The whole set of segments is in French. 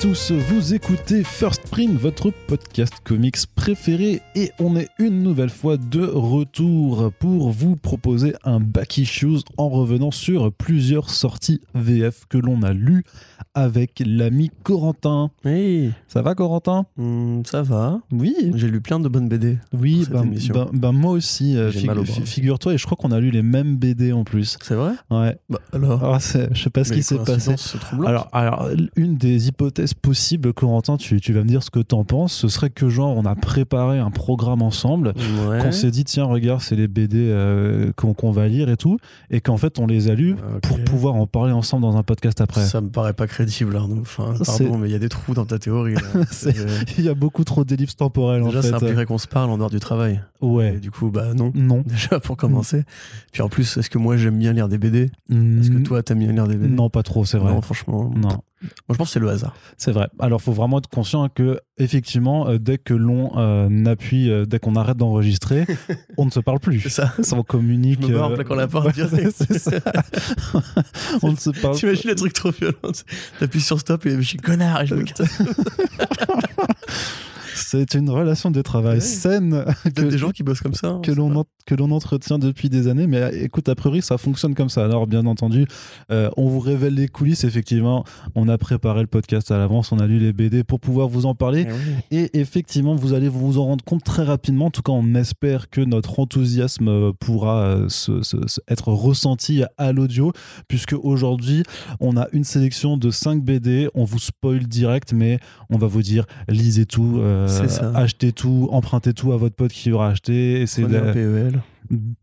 Tous, vous écoutez First Print, votre podcast comics et on est une nouvelle fois de retour pour vous proposer un back issues en revenant sur plusieurs sorties VF que l'on a lues avec l'ami Corentin. Oui, Ça va Corentin? Hmm, ça va. Oui. J'ai lu plein de bonnes BD. Oui, émission. ben- ben moi aussi, euh, fig- figure-toi, et je crois qu'on a lu les mêmes BD en plus. C'est vrai? Ouais. Bah alors? Ah, c'est- je sais pas ce qui s'est passé. Alors, alors, une des hypothèses possibles, Corentin, tu, tu vas me dire ce que t'en penses, ce serait que genre on a préparé un programme ensemble, ouais. qu'on s'est dit tiens regarde c'est les BD euh, qu'on va lire et tout, et qu'en fait on les a lus pour pouvoir en parler ensemble dans un podcast après. Ça me paraît pas crédible, Arnaud. Enfin, C'est- pardon, mais il y a des trous dans ta théorie. C'est- Il y a beaucoup trop d'ellipses temporelles Déjà, en ça fait. impliquerait qu'on se parle en dehors du travail. Et Ouais. du coup, bah non. Non. Déjà, pour commencer. Puis en plus, est-ce que moi j'aime bien lire des BD Est-ce que Mm, toi t'aimes bien lire des BD Non, pas trop, c'est vrai. Non, franchement. Non. Moi, je pense que c'est le hasard. C'est vrai. Alors, faut vraiment être conscient que, effectivement, euh, dès que l'on euh, appuie, euh, dès qu'on arrête d'enregistrer, on ne se parle plus. C'est ça. On communique. Je me barre en claquant la porte ouais, direct. c'est ça. on ne se parle T'imagines les trucs trop violents T'appuies sur stop et je suis connard et je me casse. C'est une relation de travail Ouais. saine Il y que, a des gens qui bossent comme ça. hein, que l'on que l'on entretient depuis des années. Mais écoute, a priori, ça fonctionne comme ça. Alors, bien entendu, euh, on vous révèle les coulisses. Effectivement, on a préparé le podcast à l'avance, on a lu les BD pour pouvoir vous en parler. Eh oui. Et effectivement, vous allez vous en rendre compte très rapidement. En tout cas, on espère que notre enthousiasme euh, pourra euh, se- se- se- être ressenti à l'audio, puisque aujourd'hui, on a une sélection de 5 BD. On vous spoil direct, mais on va vous dire lisez tout, euh, C'est ça. achetez tout, empruntez tout à votre pote qui aura acheté. Un de, PEL.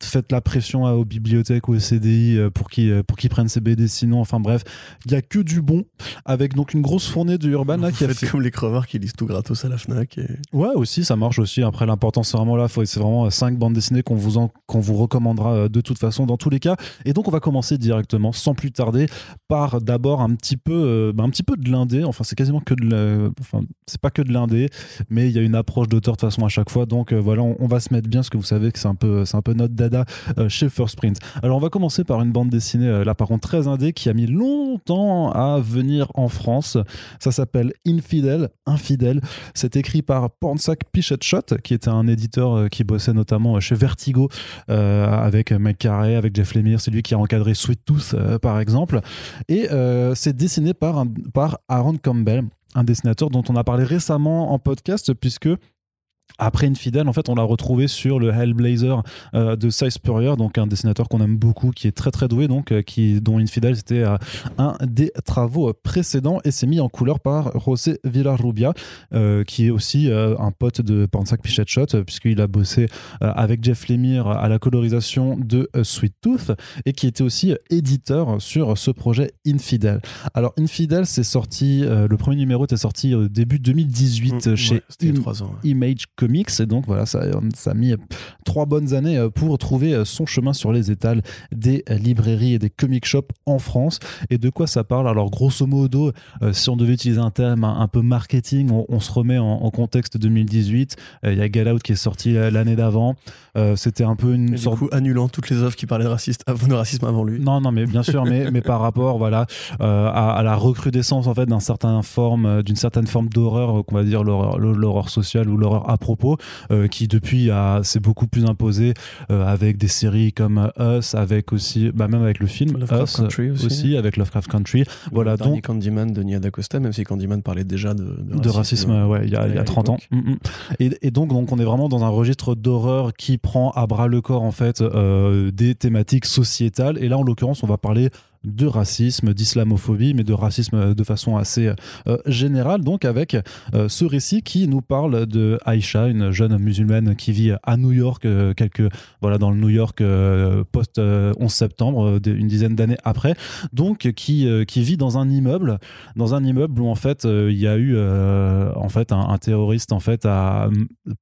Faites la pression aux bibliothèques ou au CDI euh, pour qu'ils euh, pour qu'ils prennent ces BD. Sinon, enfin bref, il y a que du bon, avec donc une grosse fournée de Urban là, qui a fait. comme les crevards qui lisent tout gratos à la Fnac. Et... Ouais, aussi, ça marche aussi. Après, l'important, c'est vraiment là, c'est vraiment cinq bandes dessinées qu'on vous, en- qu'on vous recommandera euh, de toute façon dans tous les cas. Et donc, on va commencer directement, sans plus tarder, par d'abord un petit peu, bah, un petit peu de l'indé. Enfin, c'est quasiment que de, la- enfin, c'est pas que de l'indé, mais il y a une approche d'auteur de toute façon à chaque fois. Donc, voilà, on, on va se mettre bien, parce que vous savez que c'est un peu, c'est un peu notre dada euh, chez First Print. Alors, on va commencer par une bande dessinée, euh, là, par contre, très indé, qui a mis longtemps à venir en France. Ça s'appelle Infidèle, Infidèle. C'est écrit par Pornsack Shot, qui était un éditeur euh, qui bossait notamment chez Vertigo avec Mike Carré, avec Jeff Lemire. C'est lui qui a encadré Sweet Tooth, par exemple. Et c'est dessiné par, par Aaron Campbell, un dessinateur dont on a parlé récemment en podcast, puisque après Infidèle, en fait, on l'a retrouvé sur le Hellblazer euh, de Cy Spurrier, donc un dessinateur qu'on aime beaucoup, qui est très très doué, donc euh, qui dont Infidèle c'était euh, un des travaux euh, précédents et c'est mis en couleur par José Villarrubia, qui est aussi un pote de Pansac Pichet Shot, euh, puisqu'il a bossé avec Jeff Lemire à la colorisation de Sweet Tooth et qui était aussi éditeur sur ce projet Infidèle. Alors Infidèle, c'est sorti, le premier numéro était sorti début 2018 Mm, chez Im- ans. ouais. Image Comics. Et donc voilà ça, ça a mis trois bonnes années euh, pour trouver euh, son chemin sur les étals des librairies et des comic shops en France. Et de quoi ça parle? Alors grosso modo euh, si on devait utiliser un terme un, peu marketing on, on se remet en, en contexte 2018 Euh, il y a Get Out qui est sorti l'année d'avant. C'était un peu une Et du sorte coup, annulant toutes les œuvres qui parlaient de, raciste, de racisme avant lui. non, non, mais bien sûr, mais, mais par rapport, voilà, à, à la recrudescence en fait d'un certain forme, d'une certaine forme d'horreur, qu'on va dire l'horreur, sociale ou l'horreur propos, euh, qui depuis a- s'est beaucoup plus imposée euh, avec des séries comme euh, Us, avec aussi, bah, même avec le film Lovecraft Us Country aussi. avec Lovecraft Country. Voilà, le donc Candyman de Nia d'Acosta, même si Candyman parlait déjà de, de racisme, euh, ouais, il y a, y a à 30 ans. Mm, mm. Et, et donc, donc, on est vraiment dans un registre d'horreur qui prend à bras le corps, en fait, euh, des thématiques sociétales. Et là, en l'occurrence, on va parler de racisme, d'islamophobie, mais de racisme de façon assez euh, générale. Donc, avec euh, ce récit qui nous parle de Aïcha, une jeune musulmane qui vit à New York, euh, quelques, voilà, dans le New York euh, post euh, 11 septembre, euh, une dizaine d'années après. Donc, qui, euh, qui vit dans un immeuble dans un immeuble où en fait euh, il y a eu euh, en fait un, terroriste en fait a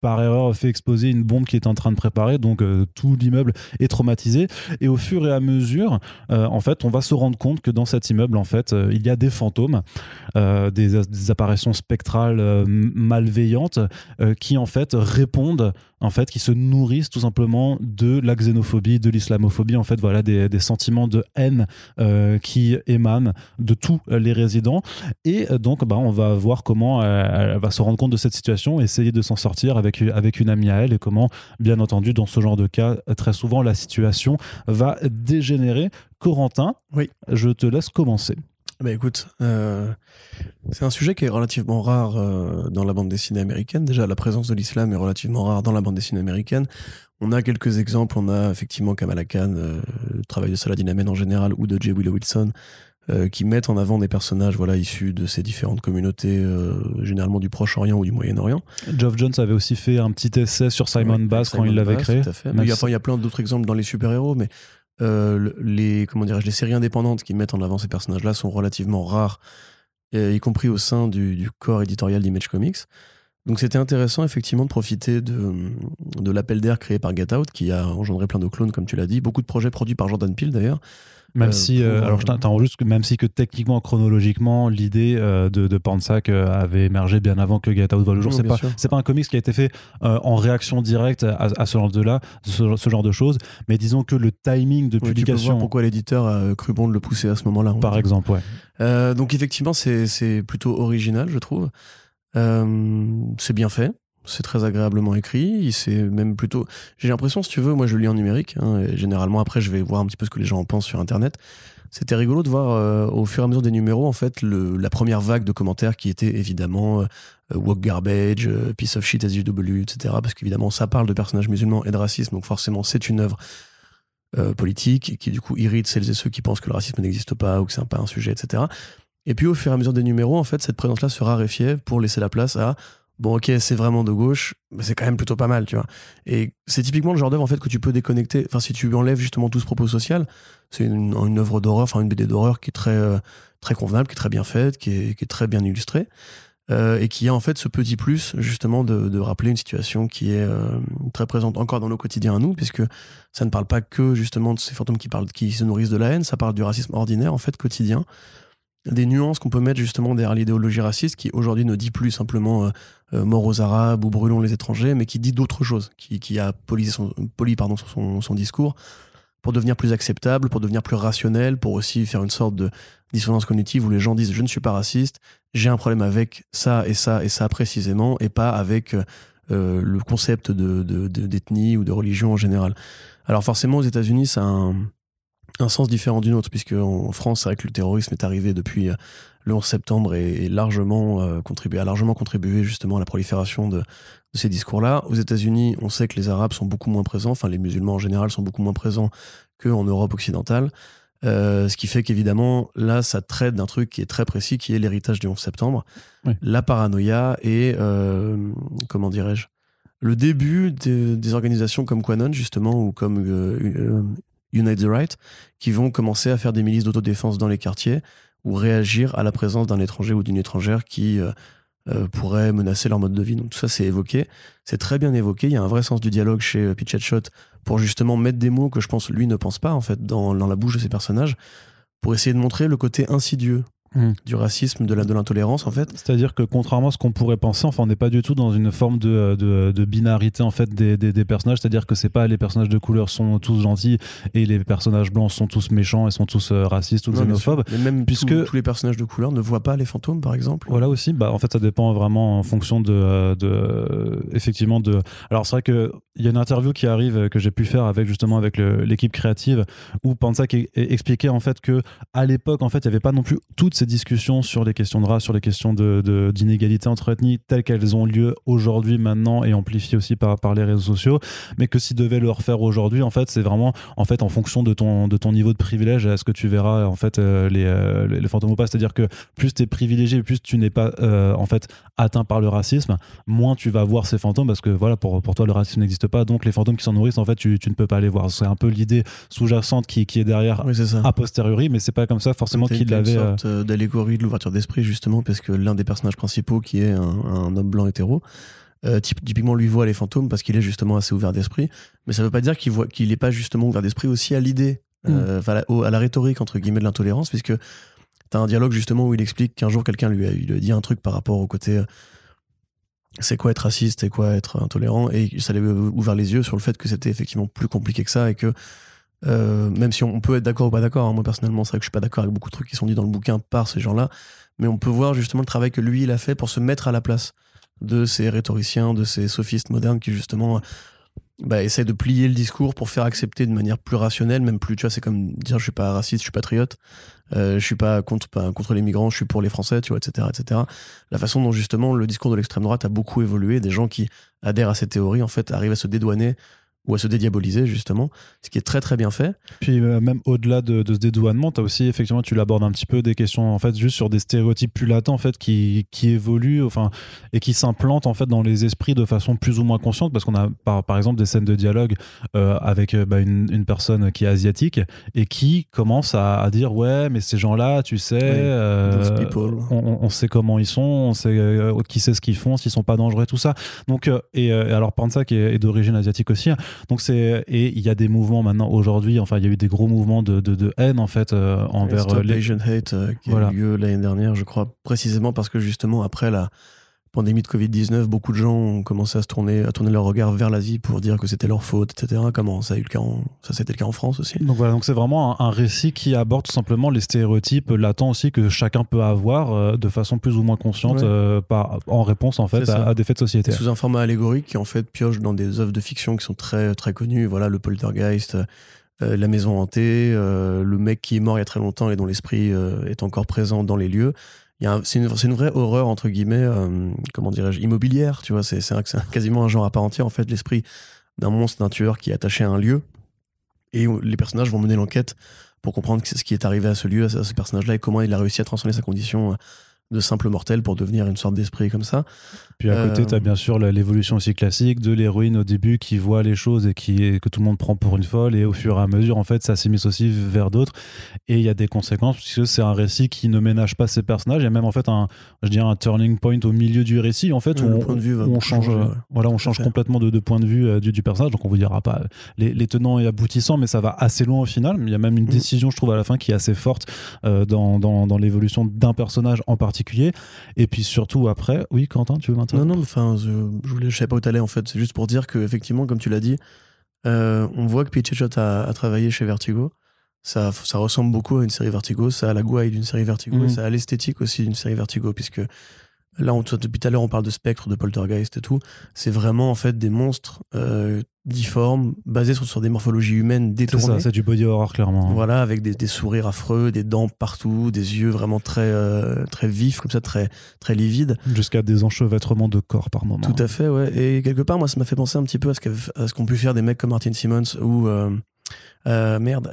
par erreur fait exploser une bombe qui était en train de préparer donc euh, tout l'immeuble est traumatisé et au fur et à mesure euh, en fait on va se se rendre compte que dans cet immeuble, en fait, euh, il y a des fantômes, euh, des, des apparitions spectrales euh, malveillantes euh, qui, en fait, répondent, en fait, qui se nourrissent tout simplement de la xénophobie, de l'islamophobie, en fait, voilà, des, sentiments de haine euh, qui émanent de tous les résidents. Et euh, donc, bah, on va voir comment euh, elle va se rendre compte de cette situation, essayer de s'en sortir avec, avec une amie à elle, et comment, bien entendu, dans ce genre de cas, très souvent, la situation va dégénérer. Corentin, Oui. je te laisse commencer. Bah écoute, euh, c'est un sujet qui est relativement rare euh, dans la bande dessinée américaine. Déjà, la présence de l'islam est relativement rare dans la bande dessinée américaine. On a quelques exemples. On a effectivement Kamala Khan, euh, le travail de Saladin Ahmed en général, ou de J. Willow Wilson, qui mettent en avant des personnages voilà, issus de ces différentes communautés, généralement du Proche-Orient ou du Moyen-Orient. Geoff Jones avait aussi fait un petit essai sur Simon Ouais, Bass quand il l'avait créé. tout à fait. Même Mais il y a, il y a plein d'autres exemples dans les super-héros, mais euh, le- les, comment les séries indépendantes qui mettent en avant ces personnages-là sont relativement rares, y compris au sein du, du corps éditorial d'Image Comics. Donc c'était intéressant effectivement de profiter de, de l'appel d'air créé par Get Out, qui a engendré plein de clones, comme tu l'as dit. Beaucoup de projets produits par Jordan Peele d'ailleurs. Même Euh, si, euh, alors je t'in- t'interromps juste que même si que techniquement, chronologiquement, l'idée euh, de, de Pansac avait émergé bien avant que Get Out voit le jour. C'est pas, c'est pas un comics qui a été fait en réaction directe à, à ce genre de là, ce, ce genre de choses. Mais disons que le timing de Ouais, tu peux voir publication, pourquoi l'éditeur a cru bon de le pousser à ce moment-là. par exemple, ouais. Donc effectivement, c'est c'est plutôt original, je trouve. C'est bien fait, c'est très agréablement écrit. C'est même plutôt. J'ai l'impression, si tu veux, moi je le lis en numérique. hein, généralement, après, je vais voir un petit peu ce que les gens en pensent sur Internet. C'était rigolo de voir euh, au fur et à mesure des numéros, en fait, la première vague de commentaires qui était évidemment euh, Walk Garbage, euh, Piece of Shit SJW, etc. Parce qu'évidemment, ça parle de personnages musulmans et de racisme, donc forcément, c'est une œuvre euh, politique qui du coup irrite celles et ceux qui pensent que le racisme n'existe pas ou que c'est pas un sujet, etc. Et puis au fur et à mesure des numéros, en fait, cette présence-là se raréfiait pour laisser la place à bon, ok, c'est vraiment de gauche, mais c'est quand même plutôt pas mal, tu vois. Et c'est typiquement le genre d'œuvre en fait que tu peux déconnecter. Enfin, si tu enlèves justement tout ce propos social, c'est une, une œuvre d'horreur, enfin une BD d'horreur qui est très euh, très convenable, qui est très bien faite, qui est, très bien illustrée. euh, et qui a en fait ce petit plus justement de, de rappeler une situation qui est euh, très présente encore dans nos quotidiens à nous, puisque ça ne parle pas que justement de ces fantômes qui, parlent, qui se nourrissent de la haine, ça parle du racisme ordinaire en fait quotidien, des nuances qu'on peut mettre justement derrière l'idéologie raciste qui aujourd'hui ne dit plus simplement euh, euh, mort aux Arabes ou brûlons les étrangers, mais qui dit d'autres choses, qui, a poli son, discours pour devenir plus acceptable, pour devenir plus rationnel, pour aussi faire une sorte de dissonance cognitive où les gens disent je ne suis pas raciste, j'ai un problème avec ça et ça et ça précisément, et pas avec euh, le concept de, de- de- d'ethnie ou de religion en général. Alors forcément aux États-Unis a un, un sens différent du nôtre, puisque en France c'est vrai que le terrorisme est arrivé depuis euh, le 11 septembre et, et largement euh, contribué, a largement contribué justement à la prolifération de, de ces discours-là. Aux États-Unis, on sait que les Arabes sont beaucoup moins présents, enfin les musulmans en général sont beaucoup moins présents qu'en Europe occidentale. Euh, ce qui fait qu'évidemment, là, ça traite d'un truc qui est très précis, qui est l'héritage du 11 septembre, Oui. la paranoïa et, euh, comment dirais-je, le début des, des organisations comme Quanon, justement, ou comme Unite the Right, qui vont commencer à faire des milices d'autodéfense dans les quartiers ou réagir à la présence d'un étranger ou d'une étrangère qui euh, euh, pourrait menacer leur mode de vie. Donc tout ça, c'est évoqué. C'est très bien évoqué. Il y a un vrai sens du dialogue chez euh, Pitch Shot pour justement mettre des mots que je pense lui ne pense pas en fait dans, dans la bouche de ses personnages pour essayer de montrer le côté insidieux Mm. du racisme, de la- de l'intolérance en fait. C'est-à-dire que contrairement à ce qu'on pourrait penser, enfin, on n'est pas du tout dans une forme de, de, de binarité en fait des, des, des personnages. C'est-à-dire que c'est pas les personnages de couleur sont tous gentils et les personnages blancs sont tous méchants et sont tous euh, racistes ou xénophobes. Mais même puisque- tous, tous les personnages de couleur ne voient pas les fantômes par exemple. Voilà aussi, bah en fait ça dépend vraiment en fonction de, euh, de effectivement de. Alors c'est vrai que il y a une interview qui arrive euh, que j'ai pu faire avec justement avec l'équipe créative où Pansak expliquait en fait que à l'époque en fait il n'y avait pas non plus toutes ces discussions sur les questions de race, sur les questions de de- d'inégalité entre ethnies telles qu'elles ont lieu aujourd'hui maintenant et amplifiées aussi par par les réseaux sociaux, mais que s'il devait le refaire aujourd'hui en fait c'est vraiment en fait en fonction de ton de ton niveau de privilège est-ce que tu verras en fait euh, les, euh, les les fantômes ou pas, c'est-à-dire que plus tu es privilégié, plus tu n'es pas euh, en fait atteint par le racisme, moins tu vas voir ces fantômes parce que voilà pour, pour toi le racisme n'existe pas, donc les fantômes qui s'en nourrissent en fait tu, tu ne peux pas les voir. C'est un peu l'idée sous-jacente qui, qui est derrière Oui, c'est ça. a posteriori, mais c'est pas comme ça forcément qu'il l'avait. D'allégorie de l'ouverture d'esprit justement parce que l'un des personnages principaux qui est un, un homme blanc hétéro euh, typ- typiquement lui voit les fantômes parce qu'il est justement assez ouvert d'esprit. Mais ça veut pas dire qu'il voit qu'il est pas justement ouvert d'esprit aussi à l'idée euh, à, la, à la rhétorique entre guillemets de l'intolérance, puisque T'as un dialogue justement où il explique qu'un jour quelqu'un lui a, il lui a dit un truc par rapport au côté euh, c'est quoi être raciste, c'est quoi être intolérant, et ça lui a ouvert les yeux sur le fait que c'était effectivement plus compliqué que ça et que euh, même si on peut être d'accord ou pas d'accord, hein, moi personnellement c'est vrai que je suis pas d'accord avec beaucoup de trucs qui sont dit dans le bouquin par ces gens-là, mais on peut voir justement le travail que lui il a fait pour se mettre à la place de ces rhétoriciens, de ces sophistes modernes qui justement bah, essaie de plier le discours pour faire accepter de manière plus rationnelle, même plus, tu vois, c'est comme dire je suis pas raciste, je suis patriote, euh, je suis pas contre, contre les migrants, je suis pour les Français, tu vois, etc., etc. La façon dont justement le discours de l'extrême droite a beaucoup évolué, des gens qui adhèrent à ces théories, en fait, arrivent à se dédouaner ou à se dédiaboliser justement, ce qui est très très bien fait. Puis euh, même au-delà de, ce dédouanement, tu as aussi effectivement, tu l'abordes un petit peu des questions en fait juste sur des stéréotypes plus latents en fait qui, qui évoluent enfin et qui s'implantent en fait dans les esprits de façon plus ou moins consciente parce qu'on a par, par exemple des scènes de dialogue euh, avec euh, bah, une, une, personne qui est asiatique et qui commence à, dire ouais mais ces gens-là tu sais on, on, sait comment ils sont, on sait qui sait ce qu'ils font, s'ils sont pas dangereux tout ça. Donc et, alors Panza qui est, est d'origine asiatique aussi hein, donc c'est et il y a des mouvements maintenant aujourd'hui. Enfin, il y a eu des gros mouvements de, de, haine en fait euh, envers Stop les Asian Hate euh, qui a eu lieu l'année dernière, je crois, précisément parce que justement après la pandémie de Covid-19, beaucoup de gens ont commencé à se tourner, à tourner leur regard vers l'Asie pour dire que c'était leur faute, etc. Comment ça a eu le cas ça c'était le cas en France aussi. Donc voilà, donc c'est vraiment un, récit qui aborde tout simplement les stéréotypes latents aussi que chacun peut avoir euh, de façon plus ou moins consciente euh, par, en réponse en fait à, des faits de société. Sous un format allégorique qui en fait pioche dans des œuvres de fiction qui sont très très connues. Voilà, le poltergeist. Euh, la maison hantée, le mec qui est mort il y a très longtemps et dont l'esprit est encore présent dans les lieux c'est une, vraie horreur entre guillemets, euh, comment dirais-je, immobilière. Tu vois, c'est quasiment un genre à part entière en fait, l'esprit d'un monstre, d'un tueur qui est attaché à un lieu, et les personnages vont mener l'enquête pour comprendre ce qui est arrivé à ce lieu, à ce personnage-là, et comment il a réussi à transformer sa condition euh, de simple mortel pour devenir une sorte d'esprit comme ça. Puis à côté, tu as euh, bien sûr l'évolution aussi classique de l'héroïne au début qui voit les choses et qui, que tout le monde prend pour une folle. Et au fur et à mesure, en fait, ça s'immisce aussi vers d'autres. Et il y a des conséquences puisque c'est un récit qui ne ménage pas ses personnages. Il y a même en fait un, je dirais, un turning point au milieu du récit, en fait, où, on, on, change, voilà, on change complètement de, de, point de vue euh, du, du, personnage. Donc on vous dira pas les, les, tenants et aboutissants, mais ça va assez loin au final. Il y a même une mm. décision, je trouve, à la fin qui est assez forte euh, dans, dans, dans l'évolution d'un personnage en particulier. Et puis surtout après, oui, Quentin, tu veux m'interrompre? Non, non, enfin, je, je, voulais, je savais pas où t'allais en fait. C'est juste pour dire qu'effectivement, comme tu l'as dit, euh, on voit que Pitch Shot a, a, travaillé chez Vertigo. Ça, ça ressemble beaucoup à une série Vertigo, ça a la gouaille d'une série Vertigo, et mm. ça a l'esthétique aussi d'une série Vertigo, puisque là, on, depuis tout à l'heure, on parle de spectre, de poltergeist et tout. C'est vraiment en fait des monstres euh, difformes, basés sur, sur, des morphologies humaines détournées. C'est ça, c'est du body horror clairement. Voilà, avec des, des, sourires affreux, des dents partout, des yeux vraiment très euh, très vifs, comme ça, très très livides. Jusqu'à des enchevêtrements de corps par moment. Tout à fait, ouais. Et quelque part, moi, ça m'a fait penser un petit peu à ce qu'ont pu faire des mecs comme Martin Simmons ou euh, euh merde,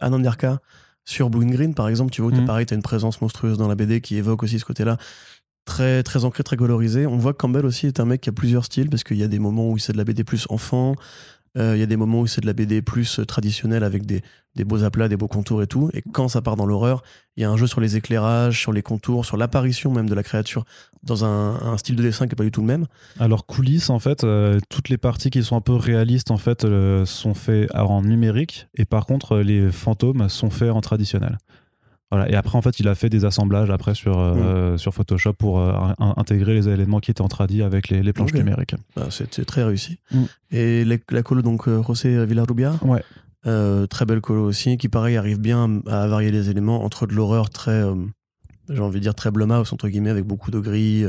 Anandirka sur Blue Green, par exemple. Tu vois, mm. pareil, t'as une présence monstrueuse dans la BD qui évoque aussi ce côté-là très très ancré, très colorisé. On voit que Campbell aussi est un mec qui a plusieurs styles parce qu'il y a des moments où c'est de la BD plus enfant, euh, il y a des moments où c'est de la BD plus traditionnelle avec des, des, beaux aplats, des beaux contours et tout. Et quand ça part dans l'horreur, il y a un jeu sur les éclairages, sur les contours, sur l'apparition même de la créature dans un, style de dessin qui n'est pas du tout le même. Alors coulisses en fait, euh, toutes les parties qui sont un peu réalistes en fait euh, sont faites en numérique et par contre les fantômes sont faits en traditionnel. Voilà. Et après, en fait, il a fait des assemblages après sur, euh, mm. sur Photoshop pour euh, intégrer les éléments qui étaient en tradi avec les, les planches numériques. Bah, C'était très réussi. Mm. Et la, colo, donc, euh, José Villarrubia, ouais. très belle colo aussi, qui pareil arrive bien à varier les éléments entre de l'horreur très, j'ai envie de dire, très blumhouse, entre guillemets, avec beaucoup de gris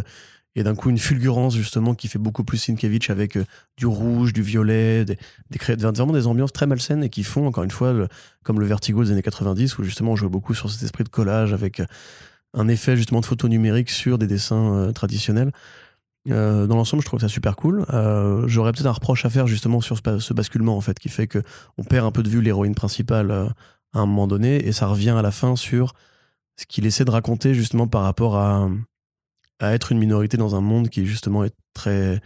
et d'un coup une fulgurance justement qui fait beaucoup plus Sienkiewicz avec euh, du rouge, du violet, des, des, vraiment des ambiances très malsaines et qui font encore une fois comme le Vertigo des années 90 où justement on joue beaucoup sur cet esprit de collage avec euh, un effet justement de photo numérique sur des dessins euh, traditionnels. dans l'ensemble, je trouve ça super cool. J'aurais peut-être un reproche à faire justement sur ce, ce, basculement en fait qui fait que on perd un peu de vue l'héroïne principale à un moment donné et ça revient à la fin sur ce qu'il essaie de raconter justement par rapport à à être une minorité dans un monde qui justement est très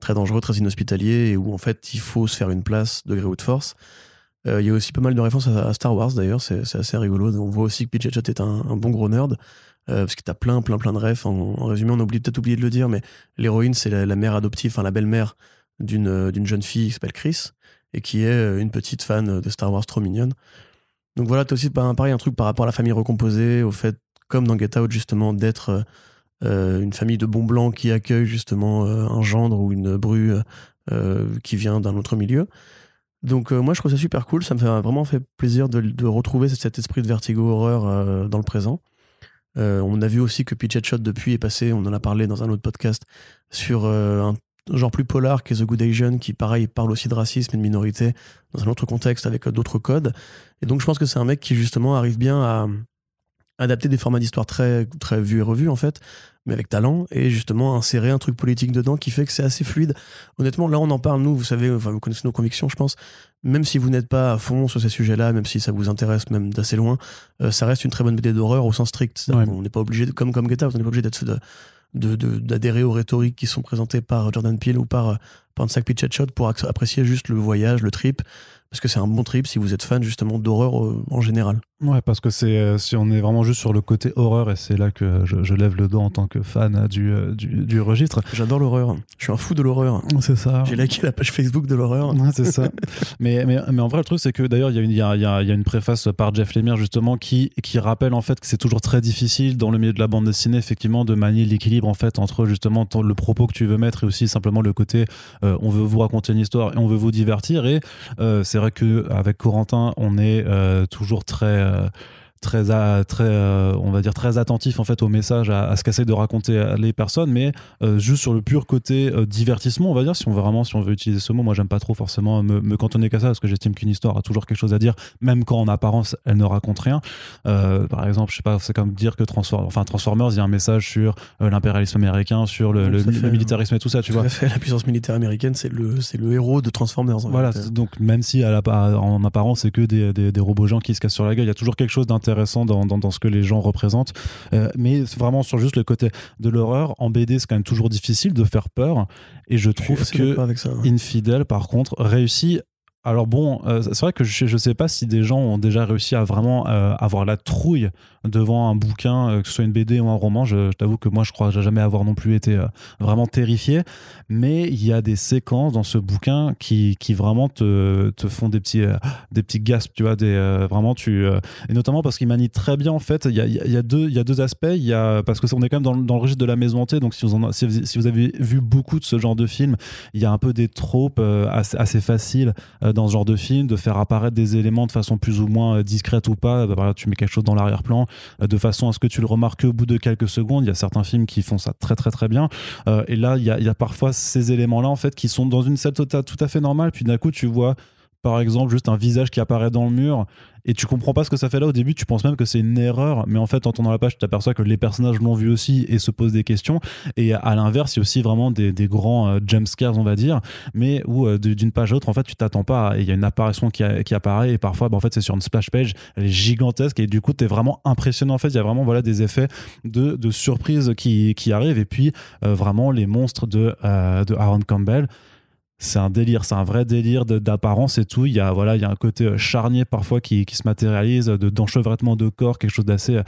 très dangereux, très inhospitalier et où en fait il faut se faire une place de gré ou de force. Euh, il y a aussi pas mal de références à, Star Wars d'ailleurs, c'est assez rigolo. On voit aussi que Pidgeot est un, un, bon gros nerd euh, parce que t'as plein plein plein de refs. En, résumé, on a peut-être oublié de le dire, mais l'héroïne c'est la, mère adoptive, enfin la belle-mère d'une d'une jeune fille qui s'appelle Chris et qui est une petite fan de Star Wars trop mignonne. Donc voilà, t'as aussi ben, pareil un truc par rapport à la famille recomposée, au fait, comme dans Get Out justement, d'être euh, une famille de bons blancs qui accueille justement euh, un gendre ou une bru euh, qui vient d'un autre milieu. Donc moi je trouve ça super cool, ça me fait vraiment fait plaisir de, retrouver cet esprit de vertigo horreur dans le présent. on a vu aussi que Pitch Shot depuis est passé, on en a parlé dans un autre podcast, sur un genre plus polar que The Good Asian, qui pareil parle aussi de racisme et de minorité dans un autre contexte avec d'autres codes. Et donc je pense que c'est un mec qui justement arrive bien à adapter des formats d'histoire très, très vus et revus en fait, mais avec talent, et justement insérer un truc politique dedans qui fait que c'est assez fluide. Honnêtement, là on en parle, nous, vous savez, enfin, vous connaissez nos convictions, je pense, même si vous n'êtes pas à fond sur ces sujets-là, même si ça vous intéresse même d'assez loin, euh, ça reste une très bonne BD d'horreur au sens strict. On n'est pas obligé, de, comme comme Out, on n'est pas obligé d'être d'adhérer de, aux rhétoriques qui sont présentées par Jordan Peele ou par, Sack Pitch Shot pour apprécier juste le voyage, le trip, parce que c'est un bon trip si vous êtes fan justement d'horreur euh, en général. Ouais, parce que c'est euh, si on est vraiment juste sur le côté horreur, et c'est là que je, lève le dos en tant que fan du, euh, du, registre. J'adore l'horreur. Je suis un fou de l'horreur. C'est ça. J'ai liké la page Facebook de l'horreur. Ouais, c'est ça. mais, mais, mais, en vrai, le truc, c'est que d'ailleurs, il y, a, y, a, y, a, une préface par Jeff Lemire, justement, qui, qui rappelle en fait que c'est toujours très difficile dans le milieu de la bande dessinée, effectivement, de manier l'équilibre en fait entre justement le propos que tu veux mettre et aussi simplement le côté euh, on veut vous raconter une histoire et on veut vous divertir. Et c'est vrai qu'avec Corentin, on est toujours très uh, très, très euh, on va dire très attentif en fait au message, à, ce qu'essaient de raconter les personnes, mais euh, juste sur le pur côté euh, divertissement, on va dire, si on veut vraiment, si on veut utiliser ce mot, moi j'aime pas trop forcément me, me cantonner qu'à ça, parce que j'estime qu'une histoire a toujours quelque chose à dire, même quand en apparence elle ne raconte rien. par exemple, je sais pas, c'est comme dire que Transformers, enfin Transformers, il y a un message sur l'impérialisme américain, sur le, militarisme et tout ça, tu vois. Fait, la puissance militaire américaine, c'est le, c'est le héros de Transformers. voilà, donc même si à la, en apparence c'est que des, des, des robots gens qui se cassent sur la gueule, il y a toujours quelque chose d'intéressant intéressant dans, dans, ce que les gens représentent. Euh, mais vraiment sur juste le côté de l'horreur, en BD, c'est quand même toujours difficile de faire peur. Et je trouve que Infidèle, par contre, réussit alors bon, euh, c'est vrai que je ne sais pas si des gens ont déjà réussi à vraiment euh, avoir la trouille devant un bouquin, euh, que ce soit une BD ou un roman. Je, t'avoue que moi, je crois jamais avoir non plus été vraiment terrifié. Mais il y a des séquences dans ce bouquin qui, qui vraiment te, te font des petits, des petits gasps, tu vois, des, vraiment tu, et notamment parce qu'il manie très bien en fait. Il y a, y a, y a deux aspects. Y a parce que on est quand même dans, le registre de la maison hantée. Donc si vous, si, vous, avez vu beaucoup de ce genre de films, il y a un peu des tropes assez, assez faciles dans ce genre de film, de faire apparaître des éléments de façon plus ou moins euh, discrète ou pas. Bah, tu mets quelque chose dans l'arrière-plan euh, de façon à ce que tu le remarques au bout de quelques secondes. Il y a certains films qui font ça très très très bien. Euh, et là, il y, a, parfois ces éléments-là en fait qui sont dans une scène tout à fait normale. Puis d'un coup, tu vois par exemple juste un visage qui apparaît dans le mur et tu comprends pas ce que ça fait là au début, tu penses même que c'est une erreur, mais en fait en tournant la page, tu t'aperçois que les personnages l'ont vu aussi et se posent des questions. Et à l'inverse, il y a aussi vraiment des, grands euh, jump scares, on va dire, mais où euh, d'une page à l'autre, en fait, tu t'attends pas, il y a une apparition qui, apparaît et parfois, bah, en fait, c'est sur une splash page, elle est gigantesque et du coup, tu es vraiment impressionnant. En fait, il y a vraiment voilà, des effets de, surprise qui, arrivent et puis euh, vraiment les monstres de, de Aaron Campbell c'est un délire, c'est un vrai délire d'apparence et tout. Il y a voilà, il y a un côté euh, charnier parfois qui, qui se matérialise, d'enchevêtrement de, corps, quelque chose d'assez euh,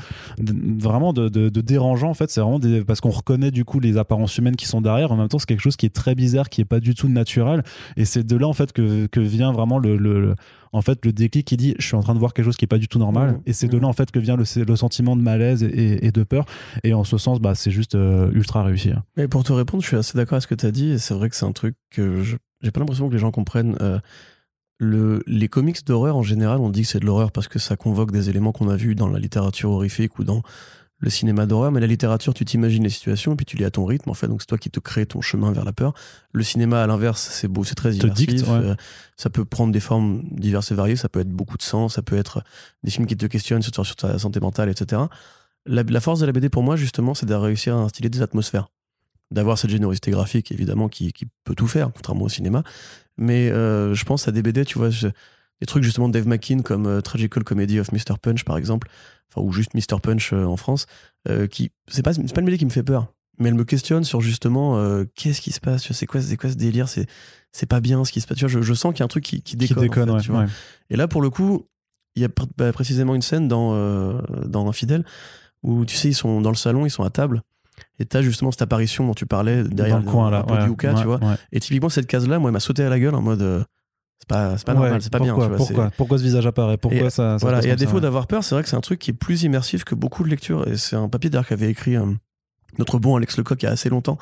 vraiment de, de, dérangeant en fait. C'est vraiment des, parce qu'on reconnaît du coup les apparences humaines qui sont derrière. En même temps, c'est quelque chose qui est très bizarre, qui est pas du tout naturel. Et c'est de là en fait que, que vient vraiment le, le, en fait le déclic qui dit je suis en train de voir quelque chose qui est pas du tout normal. Mmh. et c'est de mmh. là en fait que vient le, le sentiment de malaise et, et, de peur. Et en ce sens, bah c'est juste euh, ultra réussi. Hein. Et pour te répondre, je suis assez d'accord avec ce que tu as dit. Et c'est vrai que c'est un truc que je j'ai pas l'impression que les gens comprennent. Euh, le, les comics d'horreur en général, on dit que c'est de l'horreur parce que ça convoque des éléments qu'on a vus dans la littérature horrifique ou dans le cinéma d'horreur. Mais la littérature, tu t'imagines les situations et puis tu lis à ton rythme. En fait, donc c'est toi qui te crée ton chemin vers la peur. Le cinéma, à l'inverse, c'est beau, c'est très immersif. Euh, ça peut prendre des formes diverses et variées. Ça peut être beaucoup de sang, ça peut être des films qui te questionnent sur, sur ta santé mentale, etc. La, la, force de la BD pour moi, justement, c'est de réussir à instiller des atmosphères d'avoir cette générosité graphique, évidemment, qui, qui, peut tout faire, contrairement au cinéma. Mais euh, je pense à des BD, tu vois, des trucs justement de Dave McKean comme euh, Tragical Comedy of Mr. Punch, par exemple, enfin, ou juste Mr. Punch euh, en France, qui, c'est pas, c'est pas une BD qui me fait peur, mais elle me questionne sur justement qu'est-ce qui se passe, tu vois, c'est quoi, c'est quoi ce délire, c'est, c'est pas bien ce qui se passe, tu vois, je, je sens qu'il y a un truc qui, qui déconne. tu vois. Et là, pour le coup, il y a bah, précisément une scène dans, dans Infidèle où, tu sais, ils sont dans le salon, ils sont à table. Et t'as justement cette apparition dont tu parlais derrière le coin là, tu vois. Et typiquement cette case là, moi, elle m'a sauté à la gueule en mode, euh, C'est pas, c'est pas normal, c'est pas bien. pourquoi, tu vois, c'est- Pourquoi, pourquoi ce visage apparaît Pourquoi Et ça, ça Voilà, et à défaut d'avoir peur, c'est vrai que c'est un truc qui est plus immersif que beaucoup de lectures. Et c'est un papier d'ailleurs qu'avait écrit euh, notre bon Alex Lecoq il y a assez longtemps,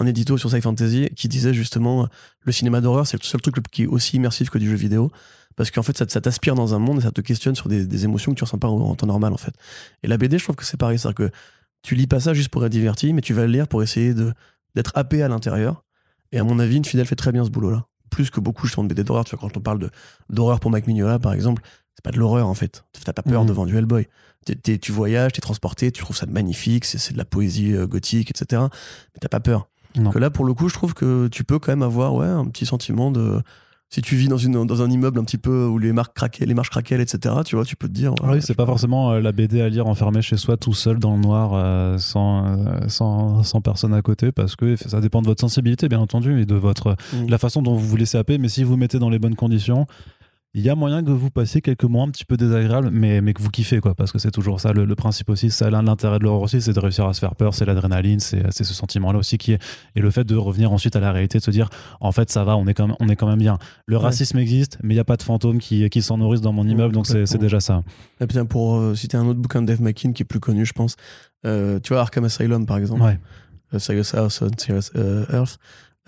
un édito sur Sci Fantasy, qui disait justement euh, le cinéma d'horreur, c'est le seul truc qui est aussi immersif que du jeu vidéo. Parce qu'en fait, ça, t'aspire dans un monde et ça te questionne sur des, des émotions que tu ressens pas en, en temps normal, en fait. Et la BD, je trouve que c'est pareil. C'est-à-dire que tu lis pas ça juste pour être diverti, mais tu vas le lire pour essayer de, d'être happé à l'intérieur. Et à mon avis, Infidèle fait très bien ce boulot-là. Plus que beaucoup, je de BD d'horreur. Tu vois, quand on parle de, d'horreur pour Mike Mignola, par exemple, c'est pas de l'horreur, en fait. T'as pas peur Mhm. devant du Hellboy. T'es- t'es- tu voyages, t'es transporté, tu trouves ça magnifique, c'est, c'est de la poésie euh, gothique, etc. Mais t'as pas peur. Non. Que là, pour le coup, je trouve que tu peux quand même avoir ouais, un petit sentiment de. Si tu vis dans, une, dans un immeuble un petit peu où les, marques craquaient, les marches craquaient, etc., tu vois, tu peux te dire. Ah oui, c'est je pas forcément euh, la BD à lire enfermé chez soi tout seul dans le noir euh, sans, euh, sans, sans personne à côté parce que ça dépend de votre sensibilité bien entendu et de votre Mm. de la façon dont vous vous laissez happer mais si vous mettez dans les bonnes conditions il y a moyen que vous passiez quelques mois un petit peu désagréables mais, mais que vous kiffez quoi parce que c'est toujours ça le, le principe aussi ça l'intérêt de l'horreur aussi c'est de réussir à se faire peur c'est l'adrénaline c'est c'est ce sentiment là aussi qui est et le fait de revenir ensuite à la réalité de se dire en fait ça va on est quand même, on est quand même bien le Ouais. racisme existe mais il n'y a pas de fantômes qui, qui s'en nourrissent dans mon immeuble donc c'est déjà ça Et puis, pour euh, citer un autre bouquin de Dave McKean qui est plus connu, je pense, euh, tu vois, Arkham Asylum, par exemple. ouais euh, Serious House on Serious Earth.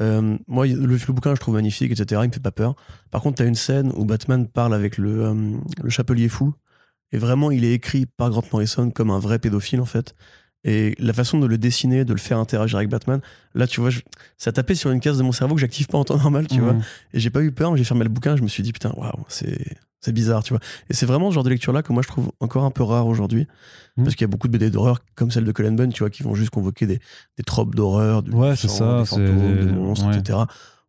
Euh, moi, le, le bouquin, je trouve magnifique, etc. Il me fait pas peur. Par contre, t'as une scène où Batman parle avec le, euh, le chapelier fou. Et vraiment, il est écrit par Grant Morrison comme un vrai pédophile, en fait. Et la façon de le dessiner, de le faire interagir avec Batman, là, tu vois, je- ça tapait sur une case de mon cerveau que j'active pas en temps normal, tu vois. Mhm. Et j'ai pas eu peur, mais j'ai fermé le bouquin, je me suis dit, putain, waouh, c'est. C'est bizarre, tu vois. Et c'est vraiment ce genre de lecture-là que moi je trouve encore un peu rare aujourd'hui. Mhm. Parce qu'il y a beaucoup de BD d'horreur, comme celle de Cullen Bunn, tu vois, qui vont juste convoquer des, des tropes d'horreur, du Ouais, sang, ça, des fantômes, des monstres, ouais. etc.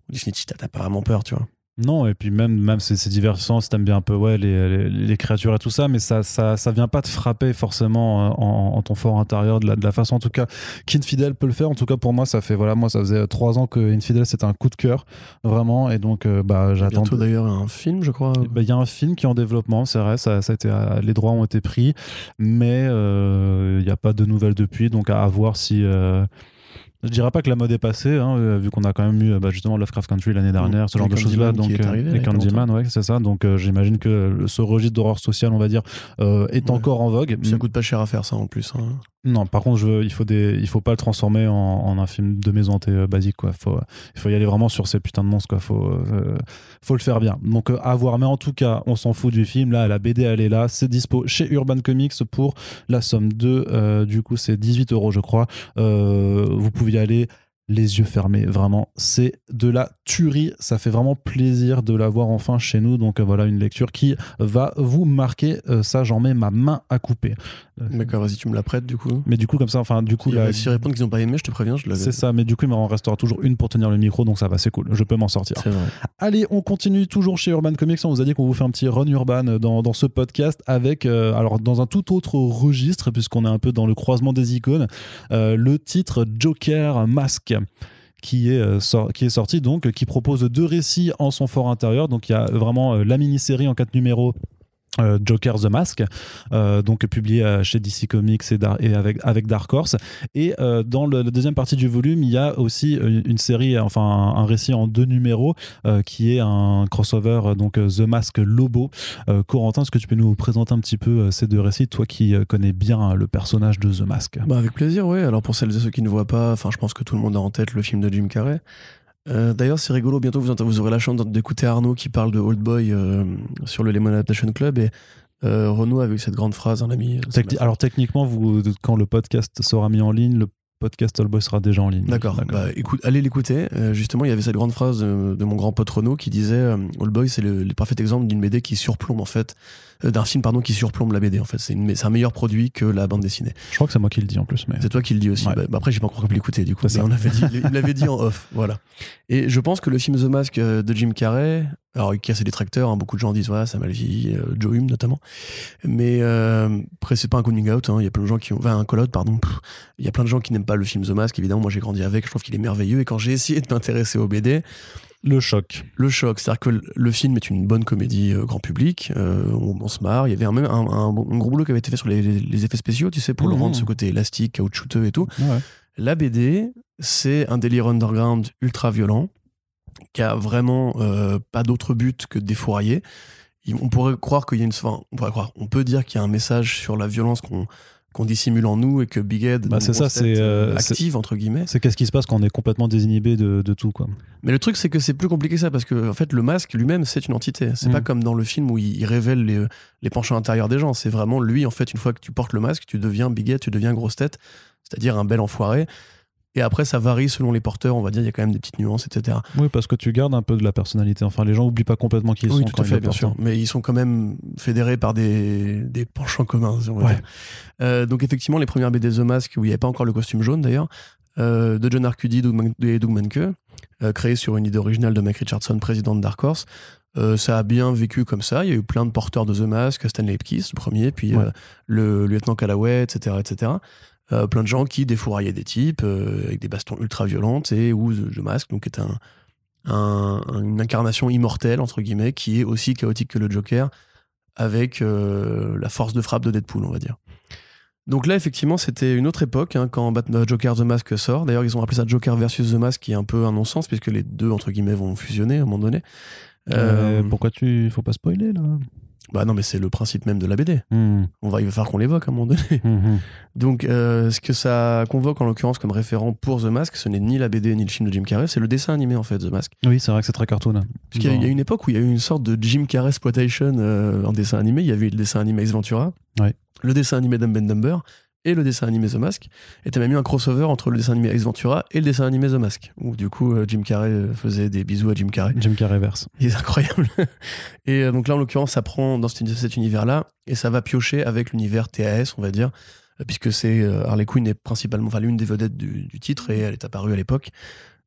Disney, t'as pas vraiment peur, tu vois. Non, et puis même, même c'est c'est divertissant si t'aimes bien un peu ouais, les, les, les créatures et tout ça, mais ça, ça, ça vient pas te frapper forcément euh, en, en ton fort intérieur de la, de la façon en tout cas qu'Infidel peut le faire. En tout cas pour moi, ça fait voilà, moi ça faisait trois ans que Infidel c'était un coup de cœur vraiment, et donc euh, bah j'attends. Bientôt d'ailleurs un film, je crois. Bah, Il y a un film qui est en développement, c'est vrai, ça, ça a été, euh, les droits ont été pris, mais euh, il n'y a pas de nouvelles depuis, donc à, à voir si. euh, je dirais pas que la mode est passée, hein, euh, vu qu'on a quand même eu euh, bah, justement Lovecraft Country l'année dernière, ce genre de choses-là. Donc, est euh, arrivé, Candyman, ouais, c'est ça. Donc euh, j'imagine que ce registre d'horreur sociale, on va dire, euh, est Ouais. encore en vogue. Ça coûte pas cher à faire ça en plus. hein. Non, par contre, je veux- il faut faut pas le transformer en, un film de maison euh, basique, quoi. Il faut y aller vraiment sur ces putains de monstres, quoi. Faut, euh, le faire bien. Donc euh, à voir. Mais en tout cas, on s'en fout du film. Là, la BD, elle est là. C'est dispo chez Urban Comics pour la somme de, euh, du coup, c'est 18 euros, je crois. Vous pouvez y aller les yeux fermés. Vraiment, c'est de la tuerie. Ça fait vraiment plaisir de l'avoir enfin chez nous. Donc voilà, une lecture qui va vous marquer. Ça, j'en mets ma main à couper. D'accord, vas-y, tu me la prêtes du coup. mais du coup, comme ça, enfin, du coup, là, s'ils répondent qu'ils ont pas aimé, je te préviens, je le c'est ça. Mais du coup, il m'en restera toujours une pour tenir le micro, donc ça va, c'est cool. Je peux m'en sortir. C'est vrai. Allez, on continue toujours chez Urban Comics. On vous a dit qu'on vous fait un petit run urban dans, dans ce podcast avec, euh, alors, dans un tout autre registre, puisqu'on est un peu dans le croisement des icônes, euh, le titre Joker Mask. Qui est, euh, qui est sorti donc, qui propose deux récits en son fort intérieur. Donc il y a vraiment la mini-série en quatre numéros Joker the Mask, euh, donc publié euh, chez DC Comics et, avec, avec Dark Horse. Et euh, dans la deuxième partie du volume, il y a aussi euh, une série, enfin un, récit en deux numéros euh, qui est un crossover, euh, donc euh, The Mask Lobo. Euh, Corentin, est-ce que tu peux nous présenter un petit peu euh, ces deux récits, toi qui euh, connais bien euh, le personnage de The Mask? Bah avec plaisir, oui. Alors pour celles et ceux qui ne voient pas, enfin je pense que tout le monde a en tête le film de Jim Carrey. Euh, D'ailleurs, c'est rigolo. Bientôt, vous, aurez la chance d'écouter Arnaud qui parle de Old Boy euh, sur le Lemon Adaptation Club et euh, Renaud avait eu cette grande phrase, un ami. euh, Techni- Alors techniquement, vous, quand le podcast sera mis en ligne, le podcast All Boy sera déjà en ligne. D'accord. Bah, écoute, allez l'écouter. Justement, il y avait cette grande phrase de, de mon grand pote Renaud qui disait Old Boy, c'est le, le parfait exemple d'une BD qui surplombe en fait, d'un film pardon qui surplombe la BD en fait. C'est une- c'est un meilleur produit que la bande dessinée. Je crois que c'est moi qui le dis en plus. Mais... C'est toi qui le dis aussi. Ouais. Bah, bah après, j'ai pas encore pu l'écouter du coup. Mais on avait dit, il me l'avait dit en off. Voilà. Et je pense que le film The Mask euh, de Jim Carrey, alors qui a ses détracteurs, hein, beaucoup de gens disent voilà, ça a mal vieilli, euh, Joe Hume notamment. Mais euh, après, c'est pas un coming out. hein. Il y a plein de gens qui ont, enfin un call pardon. Il y a plein de gens qui n'aiment pas le film The Mask. Évidemment, moi j'ai grandi avec. Je trouve qu'il est merveilleux. Et quand j'ai essayé de m'intéresser au BD, Le choc. le choc, c'est-à-dire que le- film est une bonne comédie euh, grand public, euh, on, on se marre. Il y avait un, même un, un, bon- un gros boulot qui avait été fait sur les, les- les effets spéciaux, tu sais, pour le Mhm. rendre ce côté élastique, caoutchouteux et tout. Ouais. La BD, c'est un délire underground ultra violent qui a vraiment euh, pas d'autre but que de défourailler. Il- On pourrait croire qu'il y a une, enfin, on pourrait croire, on peut dire qu'il y a un message sur la violence qu'on qu'on dissimule en nous et que Big Ed Bah, donc, c'est ça, grosse tête, c'est, euh, active entre guillemets. C'est qu'est-ce qui se passe quand on est complètement désinhibé de, de tout, quoi. Mais le truc, c'est que c'est plus compliqué que ça, parce que en fait, le masque lui-même, c'est une entité. C'est Mm. pas comme dans le film où il, il révèle les, les penchants intérieurs des gens. C'est vraiment lui, en fait, une fois que tu portes le masque, tu deviens bigot, tu deviens grosse tête, c'est-à-dire un bel enfoiré. Et après, ça varie selon les porteurs, on va dire, il y a quand même des petites nuances, etc. Oui, parce que tu gardes un peu de la personnalité. Enfin, les gens oublient pas complètement qui ils oui, sont tout quand à fait, bien sûr. Mais ils sont quand même fédérés par des, des penchants communs, si on va Ouais. dire. Euh, donc, effectivement, les premières BD The Mask, où il n'y avait pas encore le costume jaune d'ailleurs, euh, de John Arcudi et Doug Manke, euh, créé sur une idée originale de Mike Richardson, président de Dark Horse. Euh, ça a bien vécu comme ça. Il y a eu plein de porteurs de The Mask, Stanley Ipkiss, le premier, puis Ouais. euh, le lieutenant Callaway, etc., etc. Euh, plein de gens qui défouraillaient des types euh, avec des bastons ultra violentes et où The Mask, donc, est un, un- une incarnation immortelle, entre guillemets, qui est aussi chaotique que le Joker, avec euh, la force de frappe de Deadpool, on va dire. Donc là, effectivement, c'était une autre époque hein, quand Batman Joker The Mask sort. D'ailleurs, ils ont appelé ça Joker versus The Mask, qui est un peu un non-sens, puisque les deux, entre guillemets, vont fusionner à un moment donné. Pourquoi tu. Faut pas spoiler, là? Bah non, mais c'est le principe même de la BD. Hmm, On va, il va falloir qu'on l'évoque à un moment donné. hmm, hmm. Donc, euh, ce que ça convoque en l'occurrence comme référent pour The Mask, ce n'est ni la BD ni le film de Jim Carrey, c'est le dessin animé en fait, The Mask. Oui, c'est vrai que c'est très cartoon. Parce qu'il y a- il y a une époque où il y a eu une sorte de Jim Carrey exploitation euh, en dessin animé. Il y avait eu le dessin animé Ace Ventura, Ouais. le dessin animé Dumb and Dumber et le dessin animé The Mask. Et t'as même eu un crossover entre le dessin animé Ace Ventura et le dessin animé The Mask, où du coup euh, Jim Carrey euh, faisait des bisous à Jim Carrey. Jim Carrey verse. Il est incroyable. et euh, donc là, en l'occurrence, ça prend dans cet, univers-là et ça va piocher avec l'univers TAS, on va dire, puisque c'est Harley Quinn est principalement, enfin l'une des vedettes du, du titre et elle est apparue à l'époque.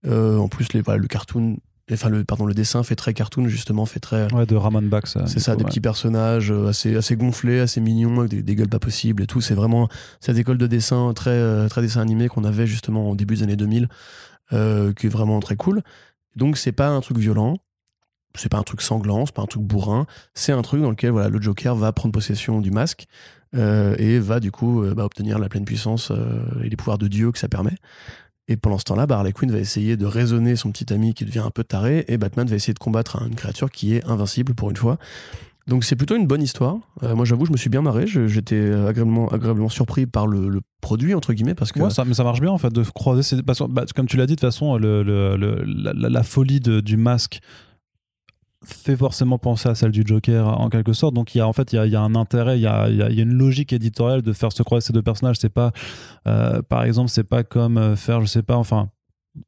Euh, en plus, les, voilà, le cartoon, enfin le pardon, le dessin fait très cartoon justement, fait très Ouais, de Ramon Bax. c'est ça, coup, des ouais. petits personnages euh, assez, assez gonflés, assez mignons, avec des, des gueules pas possibles et tout. C'est vraiment cette école de dessin très, euh, très dessin animé qu'on avait justement au début des années 2000, euh, qui est vraiment très cool. Donc c'est pas un truc violent, c'est pas un truc sanglant, c'est pas un truc bourrin, c'est un truc dans lequel voilà, le Joker va prendre possession du masque euh, et va du coup euh, bah, obtenir la pleine puissance euh, et les pouvoirs de Dieu que ça permet. Et pendant ce temps-là, bah, Harley Quinn va essayer de raisonner son petit ami qui devient un peu taré, et Batman va essayer de combattre une créature qui est invincible pour une fois. Donc c'est plutôt une bonne histoire. Euh, moi j'avoue, je me suis bien marré. J'étais agréablement, agréablement surpris par le, produit, entre guillemets, parce que ça, marche bien en fait de croiser ces bah, comme tu l'as dit de toute façon la, folie du masque fait forcément penser à celle du Joker en quelque sorte. Donc il y a en fait il y a, un intérêt il y a, il y a- une logique éditoriale de faire se croiser ces deux personnages. C'est pas euh, par exemple c'est pas comme euh, faire je sais pas enfin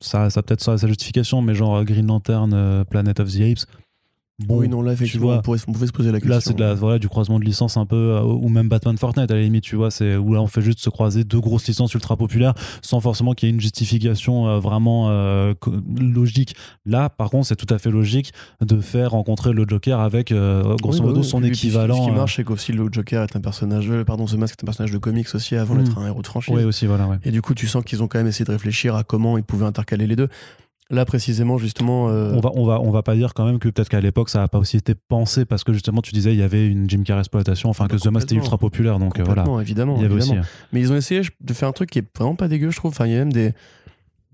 ça ça peut-être sa, justification mais genre euh, Green Lantern Planet of the Apes bon oui, non, là effectivement, vois, on, pourrait- on pouvait se poser la question. Là, c'est de la, voilà, du croisement de licences un peu, euh, ou même Batman Fortnite à la limite, tu vois, c'est où là on fait juste se croiser deux grosses licences ultra populaires sans forcément qu'il y ait une justification euh, vraiment euh, logique. Là, par contre, c'est tout à fait logique de faire rencontrer le Joker avec, grosso Oui, modo, oui, son puis- puis équivalent. Ce qui marche, c'est qu'aussi le Joker est un personnage, pardon, The Mask est un personnage de comics aussi avant Mm. d'être un héros de franchise. Oui, aussi, voilà, ouais. Et du coup, tu sens qu'ils ont quand même essayé de réfléchir à comment ils pouvaient intercaler les deux. Là, précisément, justement. euh, On va, on va, on va pas dire quand même que peut-être qu'à l'époque ça a pas aussi été pensé parce que justement tu disais il y avait une Jim Carrey exploitation, enfin Bah, que The Mask était ultra populaire donc euh, voilà. évidemment. Il y avait évidemment. aussi. Mais ils ont essayé de faire un truc qui est vraiment pas dégueu, je trouve. Enfin, il y a même des,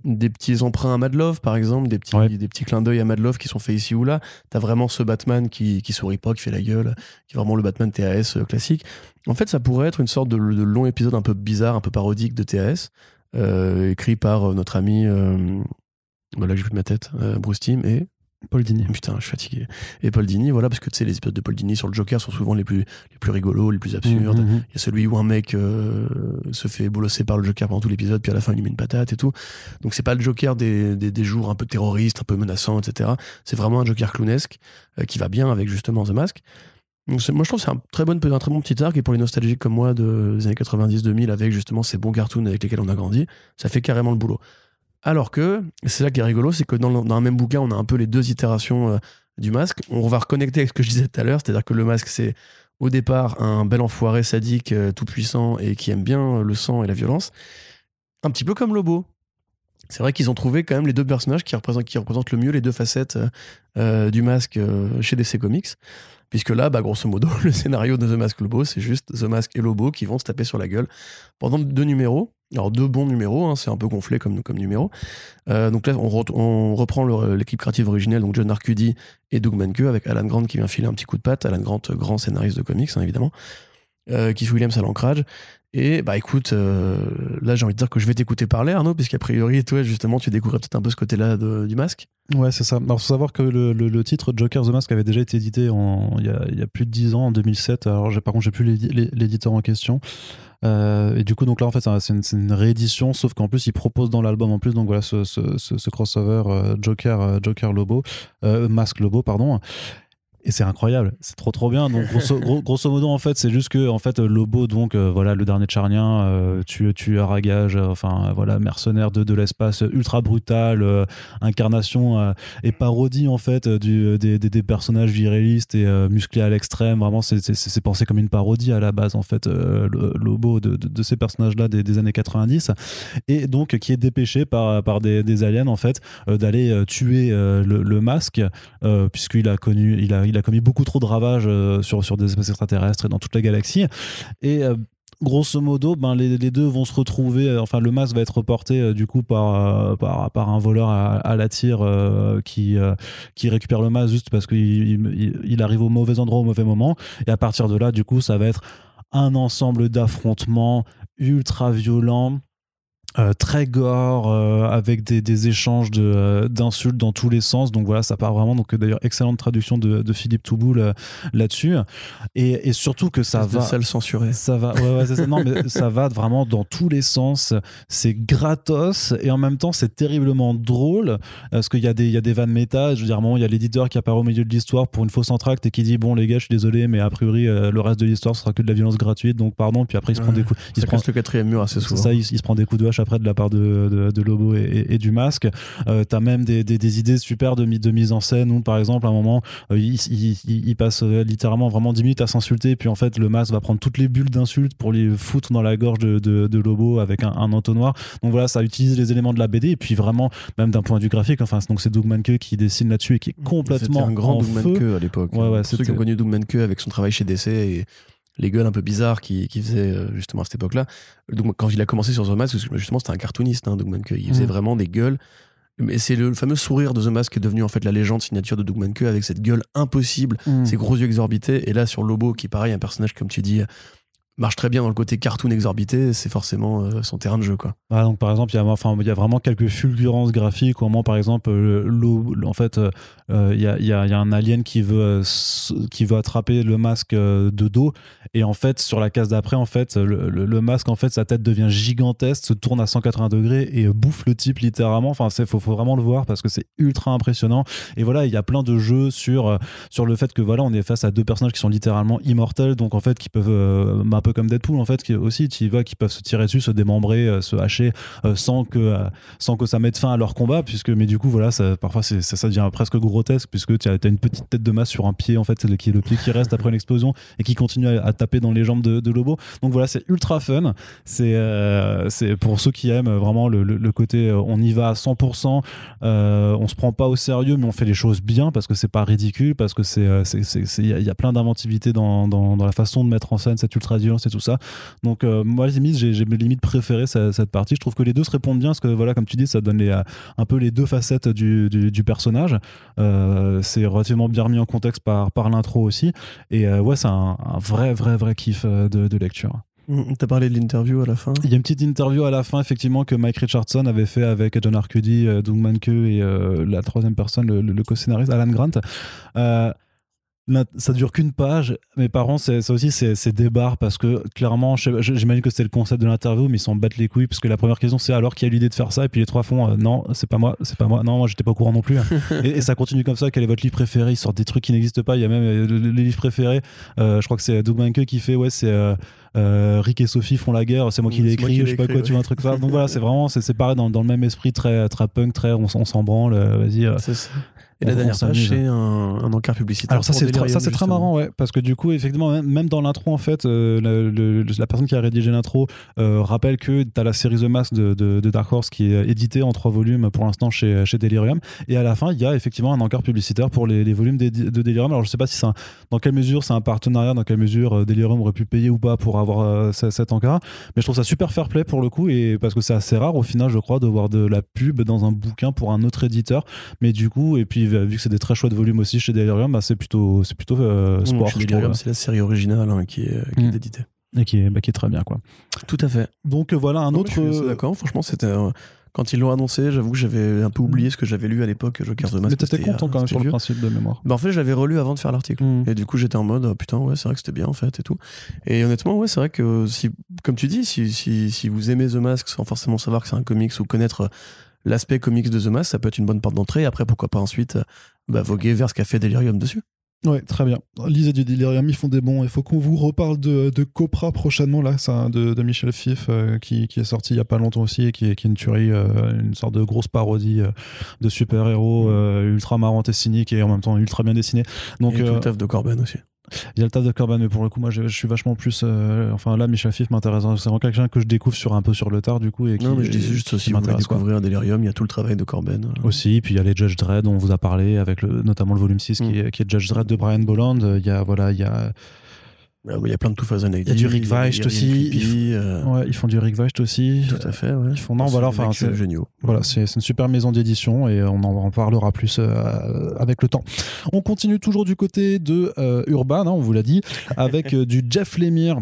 des petits emprunts à Mad Love, par exemple, des petits, Ouais. des petits clins d'œil à Mad Love qui sont faits ici ou là. T'as vraiment ce Batman qui, qui sourit pas, qui fait la gueule, qui est vraiment le Batman TAS euh, classique. En fait, ça pourrait être une sorte de, de long épisode un peu bizarre, un peu parodique de TAS, euh, écrit par euh, notre ami. Euh, bah là, j'ai plus de ma tête, euh, Bruce Timm et Paul Dini. Putain, je suis fatigué. Et Paul Dini, voilà, parce que tu sais, les épisodes de Paul Dini sur le Joker sont souvent les plus, les plus rigolos, les plus absurdes. Mhm, mhm. Il y a celui où un mec euh, se fait bolosser par le Joker pendant tout l'épisode, puis à la fin il lui met une patate et tout. Donc c'est pas le Joker des, des, des jours un peu terroristes, un peu menaçants, etc. C'est vraiment un Joker clownesque euh, qui va bien avec justement The Mask. Donc moi je trouve que c'est un très, bon, un très bon petit arc et pour les nostalgiques comme moi de- des années 90-2000 avec justement ces bons cartoons avec lesquels on a grandi, ça fait carrément le boulot. Alors que, c'est ça qui est rigolo, c'est que dans, un même bouquin, on a un peu les deux itérations euh, du masque. On va reconnecter avec ce que je disais tout à l'heure, c'est-à-dire que le masque, c'est au départ un bel enfoiré sadique, euh, tout puissant et qui aime bien le sang et la violence. Un petit peu comme Lobo. C'est vrai qu'ils ont trouvé quand même les deux personnages qui représentent, le mieux les deux facettes euh, euh, du masque euh, chez DC Comics. Puisque là, bah, grosso modo, le scénario de The Mask Lobo, c'est juste The Mask et Lobo qui vont se taper sur la gueule pendant deux numéros. Alors deux bons numéros, hein, c'est un peu gonflé comme, comme numéro. Euh, donc là, on, reprend l'équipe créative originelle, donc John Arcudi et Doug Manke, avec Alan Grant qui vient filer un petit coup de patte. Alan Grant, grand scénariste de comics, hein, évidemment. Euh, Keith Williams à l'ancrage. Et bah écoute, euh, là j'ai envie de dire que je vais t'écouter parler Arnaud, puisqu'a priori toi justement tu découvrais peut-être un peu ce côté-là du masque. Ouais c'est ça. Alors faut savoir que le, titre Joker the Mask avait déjà été édité il y, y, a, plus de 10 ans, en 2007. Alors par contre j'ai plus l'éditeur en question. Euh, et du coup donc là en fait c'est une, réédition, sauf qu'en plus il propose dans l'album en plus donc voilà ce, crossover euh, Joker Joker Lobo, Masque Lobo pardon et c'est incroyable, c'est trop trop bien. Donc grosso, grosso modo en fait, c'est juste que en fait Lobo donc euh, voilà le dernier Charnien, euh, tu tueur à gage, euh, enfin voilà mercenaire de, de l'espace ultra brutal, incarnation et parodie en fait du, des, des, personnages virilistes et musclés à l'extrême. Vraiment c'est pensé comme une parodie à la base en fait le, Lobo de, de, ces personnages là des, des, années 90 et donc qui est dépêché par par des, des aliens en fait d'aller tuer le, le, masque puisqu'il a connu il a, il a commis beaucoup trop de ravages euh, sur, sur des espèces extraterrestres et dans toute la galaxie. Et euh, grosso modo, ben, les, deux vont se retrouver. Euh, enfin, le masque va être reporté du coup par, par, un voleur à, la tire qui, qui récupère le masque juste parce qu'il il, il, arrive au mauvais endroit au mauvais moment. Et à partir de là, du coup, ça va être un ensemble d'affrontements ultra violents euh, très gore euh, avec des, des échanges de euh, d'insultes dans tous les sens. Donc voilà ça part vraiment donc d'ailleurs excellente traduction de, de Philippe Touboul là-dessus. Et, et, surtout que ça va ça censuré ça va ouais, ouais, ça, non, mais ça va vraiment dans tous les sens. C'est gratos et en même temps c'est terriblement drôle parce qu'il y a des il y a des vannes méta. Je veux dire il y a l'éditeur qui apparaît au milieu de l'histoire pour une fausse entracte et qui dit bon les gars je suis désolé mais a priori le reste de l'histoire sera que de la violence gratuite. Donc pardon. Puis après il se prend des coups il se prend le quatrième mur assez souvent. ça il, il, se prend des coups de hache après de la part de, de, Lobo et, du masque. Euh, t'as même des, des, idées super de, de mise en scène où, par exemple, à un moment, euh, il, il, passe euh, littéralement vraiment 10 minutes à s'insulter, puis en fait, le masque va prendre toutes les bulles d'insultes pour les foutre dans la gorge de, de, Lobo avec un, entonnoir. Donc voilà, ça utilise les éléments de la BD, et puis vraiment, même d'un point de vue graphique, enfin, donc c'est Doug Manke qui dessine là-dessus et qui est complètement. un grand Doug Manke à l'époque. Ouais, ouais, Ceux qui ont connu Doug Manke avec son travail chez DC et les gueules un peu bizarres qu'il qui faisait euh, justement à cette époque-là. Donc quand il a commencé sur The Mask, justement c'était un cartooniste, hein, Doug Manke. Il faisait mm. vraiment des gueules. Mais c'est le fameux sourire de The Mask qui est devenu en fait la légende signature de Doug Manke avec cette gueule impossible, mm. ses gros yeux exorbités. Et là sur Lobo, qui pareil, un personnage comme tu dis marche très bien dans le côté cartoon exorbité, c'est forcément euh, son terrain de jeu. Quoi. Ah, donc par exemple, il y, a, enfin, il y a vraiment quelques fulgurances graphiques, au moment par exemple, l'eau, en fait, euh, il y, a, un alien qui veut, qui veut attraper le masque euh, de dos, et en fait, sur la case d'après, en fait, le, masque, en fait, sa tête devient gigantesque, se tourne à 180 degrés et bouffe le type littéralement. Enfin, il faut, faut, vraiment le voir parce que c'est ultra impressionnant. Et voilà, il y a plein de jeux sur, sur le fait que voilà, on est face à deux personnages qui sont littéralement immortels, donc en fait, qui peuvent peu comme Deadpool en fait qui aussi tu vois qui peuvent se tirer dessus se démembrer euh, se hacher euh, sans que euh, sans que ça mette fin à leur combat puisque mais du coup voilà parfois ça, ça devient presque grotesque puisque tu as, une petite tête de masse sur un pied en fait c'est le, le pied qui reste après une explosion et qui continue à, taper dans les jambes de, Lobo donc voilà c'est ultra fun c'est c'est pour ceux qui aiment vraiment le, côté on y va à 100% on se prend pas au sérieux mais on fait les choses bien parce que c'est pas ridicule parce que c'est il y, a plein d'inventivité dans, dans, la façon de mettre en scène cette ultra violence et tout ça. Donc euh, moi limite j'ai mes limites préférées cette, partie. Je trouve que les deux se répondent bien parce que voilà comme tu dis ça donne les, euh, un peu les deux facettes du, du, personnage. Euh, c'est relativement bien remis en contexte par, par l'intro aussi. Et ouais c'est un, vrai vrai vrai kiff de, de lecture. Mm, t'as parlé de l'interview à la fin Il y a une petite interview à la fin, effectivement, que Mike Richardson avait fait avec John Arcudi, Doug Manke et la troisième personne, le, le co-scénariste Alan Grant. Euh, ça dure qu'une page. Mes parents, ça aussi, c'est des barres parce que clairement, j'imagine que c'était le concept de l'interview, mais ils s'en battent les couilles parce que la première question, c'est alors qui a l'idée de faire ça? Et puis les trois font euh, non, c'est pas moi, c'est pas moi, non, moi j'étais pas au courant non plus. et, ça continue comme ça. Quel est votre livre préféré? Ils sortent des trucs qui n'existent pas. Il y a même euh, les livres préférés. Euh, je crois que c'est Doug Manke qui fait, ouais, c'est. Rick et Sophie font la guerre, c'est moi qui l'ai écrit, je sais pas quoi, tu vois, un truc ça. Donc voilà, c'est vraiment, c'est pareil dans, dans, le même esprit, très, très punk, très on, s'en branle, vas-y. Et la dernière page, c'est un, un encart publicitaire. Alors ça c'est ça très justement. marrant ouais parce que du coup effectivement même, dans l'intro en fait euh, le- le- la personne qui a rédigé l'intro euh, rappelle que tu as la série The Mask de, de- de Dark Horse qui est éditée en trois volumes pour l'instant chez, chez Delirium et à la fin il y a effectivement un encart publicitaire pour les, les volumes de Delirium alors je sais pas si c'est dans quelle mesure c'est un partenariat dans quelle mesure euh, Delirium aurait pu payer ou pas pour avoir euh, ce- cet encart mais je trouve ça super fair play pour le coup et parce que c'est assez rare au final je crois de voir de la pub dans un bouquin pour un autre éditeur mais du coup et puis vu que c'est des très chouettes volumes aussi chez Delirium bah, c'est plutôt c'est plutôt euh, Mmh, sport Delirium, c'est la série originale hein, qui est, qui est Mm. éditée. et qui est, bah, qui est très bien quoi Tout à fait. donc euh, voilà un Non, autre mais je suis assez d'accord. Franchement, c'était. euh, quand ils l'ont annoncé, j'avoue que j'avais un peu oublié ce que j'avais lu à l'époque, Joker the Mask. mais t'étais content euh, quand même sur le principe de mémoire Bah, en fait, je l'avais relu avant de faire l'article. Mm. Et du coup, j'étais en mode, oh, putain, ouais, c'est vrai que c'était bien, en fait, et tout. Et honnêtement, ouais, c'est vrai que, si, comme tu dis, si, si, si vous aimez The Mask sans forcément savoir que c'est un comics ou connaître euh, l'aspect comics de The Mask, ça peut être une bonne porte d'entrée. Après, pourquoi pas ensuite euh, bah, voguer vers ce qu'a fait Delirium dessus. Ouais, très bien. Lisez du Delirium, ils font des bons. Il faut qu'on vous reparle de, de Copra prochainement, là, ça, de, de Michel Fif, euh, qui, qui est sorti il y a pas longtemps aussi, et qui est, qui est une tuerie, euh, une sorte de grosse parodie euh, de super-héros ultra marrante et cynique, et en même temps ultra bien dessiné. Donc, et tout le taf de Corben aussi. Il y a le taf de Corban, mais pour le coup, moi, je, je suis vachement plus. euh, enfin, là, Michel Fif m'intéresse. C'est vraiment quelqu'un que je découvre sur un peu sur le tard, du coup. Et qui, non, mais je dis juste si vous voulez découvrir Delirium, il y a tout le travail de Corben. euh. Aussi, puis il y a les Judge Dredd on vous a parlé, avec le, notamment le volume 6 Mm. qui, est, qui est Judge Dredd de Brian Bolland. Il y a, voilà, il y a. Ah oui, Il y a plein de 2080. Il y a du Rick Weist aussi. Creepy, euh, Ouais, ils font du Rick Weist aussi. Tout à fait, ouais. Ils font- non, voilà, des enfin, c'est- géniaux. Voilà, c'est c'est une super maison d'édition et on en parlera plus euh, avec le temps. On continue toujours du côté de euh, Urban, hein, on vous l'a dit, avec du Jeff Lemire.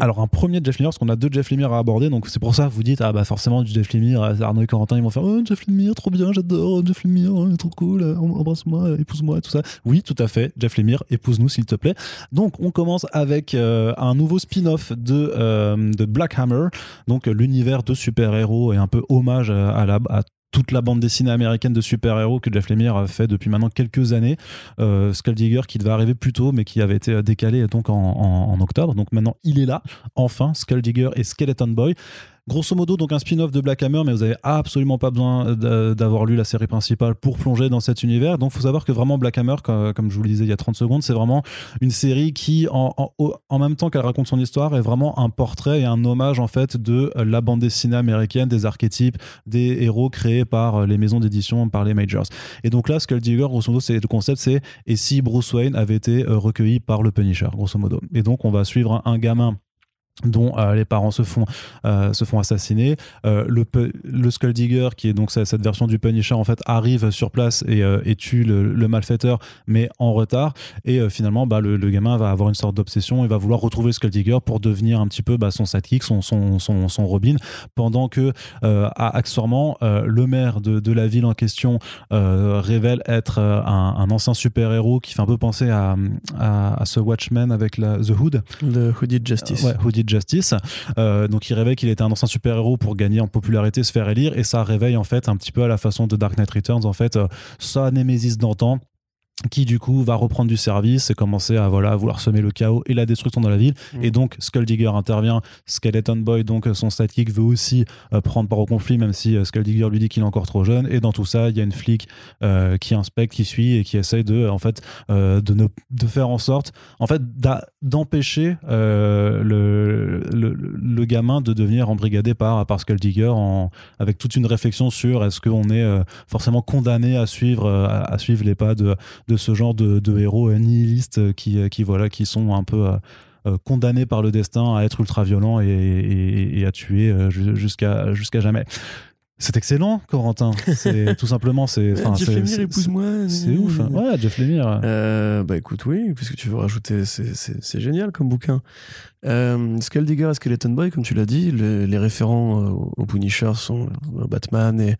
Alors un premier Jeff Lemire, parce qu'on a deux Jeff Lemire à aborder, donc c'est pour ça que vous dites, ah bah forcément du Jeff Lemire, euh, Arnaud et Corentin, ils vont faire, oh Jeff Lemire, trop bien, j'adore, Jeff Lemire, oh, il est trop cool, euh, embrasse-moi, euh, épouse-moi, tout ça. Oui, tout à fait, Jeff Lemire, épouse-nous s'il te plaît. Donc on commence avec un nouveau spin-off de, de Black Hammer, donc l'univers de super-héros et un peu hommage à, à la, à toute la bande dessinée américaine de super-héros que Jeff Lemire a fait depuis maintenant quelques années. Euh, Skulldigger qui devait arriver plus tôt mais qui avait été décalé donc en, octobre. Donc maintenant il est là, enfin, Skulldigger et Skeleton Boy. Grosso modo, donc un spin-off de Black Hammer, mais vous avez absolument pas besoin d'a- d'avoir lu la série principale pour plonger dans cet univers. Donc, faut savoir que vraiment Black Hammer, co- comme je vous le disais il y a 30 secondes, c'est vraiment une série qui, en, même temps qu'elle raconte son histoire, est vraiment un portrait et un hommage en fait de la bande dessinée américaine, des archétypes, des héros créés par euh, les maisons d'édition, par les majors. Et donc là, Skulldigger, grosso modo, c'est le concept, c'est et si Bruce Wayne avait été euh, recueilli par le Punisher, grosso modo. Et donc, on va suivre un gamin dont euh, les parents se font euh, se font assassiner. Euh, le le Skulldigger qui est donc cette cette version du Punisher en fait arrive sur place et, et tue le, le malfaiteur mais en retard. Et finalement bah, le, le gamin va avoir une sorte d'obsession et va vouloir retrouver Skulldigger pour devenir un petit peu bah, son sidekick son, son, son, son Robin pendant que accessoirement le maire de, de la ville en question révèle être un, un ancien super-héros qui fait un peu penser à, à, à ce Watchmen avec la, The Hood. De Hooded Justice. Ouais, Who Did Justice. Euh, donc il réveille qu'il était un ancien super-héros pour gagner en popularité, se faire élire, et ça réveille en fait un petit peu à la façon de Dark Knight Returns, en fait, euh, sa némésis d'antan qui du coup va reprendre du service et commencer à voilà à vouloir semer le chaos et la destruction dans la ville Mm. et donc Skulldigger intervient Skeleton Boy donc son sidekick veut aussi euh, prendre part au conflit même si euh, Skulldigger lui dit qu'il est encore trop jeune et dans tout ça il y a une flic euh, qui inspecte qui suit et qui essaye de en fait euh, de ne de faire en sorte en fait d'empêcher euh, le, le, le gamin de devenir embrigadé par par Skulldigger en avec toute une réflexion sur est-ce qu'on est euh, forcément condamné à suivre euh, à, à suivre les pas de de ce genre de, de héros nihilistes qui, qui, voilà, qui sont un peu euh, euh, condamnés par le destin à être ultra violents et, et- et à tuer euh, ju- jusqu'à jusqu'à jamais. C'est excellent, Corentin. C'est tout simplement, c'est. Jeff Lemire, épouse-moi. C'est ouf. Ouais, Jeff Lemire. Euh, bah écoute, oui, puisque tu veux rajouter, c'est- génial comme bouquin. Euh, Skulldigger et Skeleton Boy, comme tu l'as dit, le- les référents euh, au Punisher sont Batman et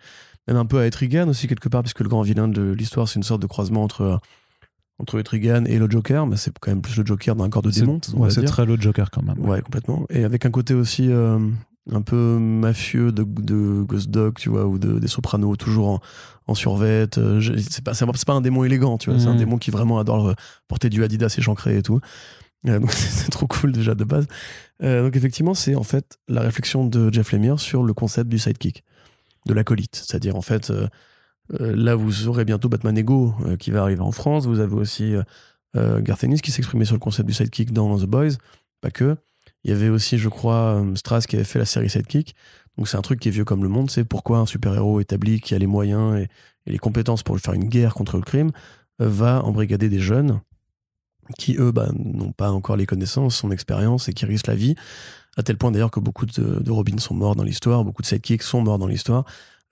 même un peu à Etrigan aussi quelque part, puisque le grand vilain de l'histoire, c'est une sorte de croisement entre euh, entre Etrigan et le Joker, mais c'est quand même plus le Joker d'un corps de démon. ouais, c'est très le Joker quand même. Ouais, complètement. Et avec un côté aussi euh, un peu mafieux de, de Ghost Dog, tu vois, ou de, des Sopranos, toujours en, en survette. euh, C'est pas, pas- un démon élégant, tu vois. C'est un Mhm. démon qui vraiment adore porter du Adidas échancré et tout. Euh, donc c'est c'est trop cool déjà de base. Euh, donc effectivement, c'est en fait la réflexion de Jeff Lemire sur le concept du sidekick, de l'acolyte. C'est-à-dire en fait, euh, Euh, là, vous aurez bientôt Batman Ego euh, qui va arriver en France. Vous avez aussi Garth Ennis qui s'exprimait sur le concept du sidekick dans The Boys. Pas que. Il y avait aussi, je crois, Strass qui avait fait la série Sidekick. Donc c'est un truc qui est vieux comme le monde. C'est pourquoi un super-héros établi qui a les moyens et, et, les compétences pour faire une guerre contre le crime va embrigader des jeunes qui, eux, bah, n'ont pas encore les connaissances, son expérience et qui risquent la vie. À tel point d'ailleurs que beaucoup de, de Robins sont morts dans l'histoire, beaucoup de sidekicks sont morts dans l'histoire.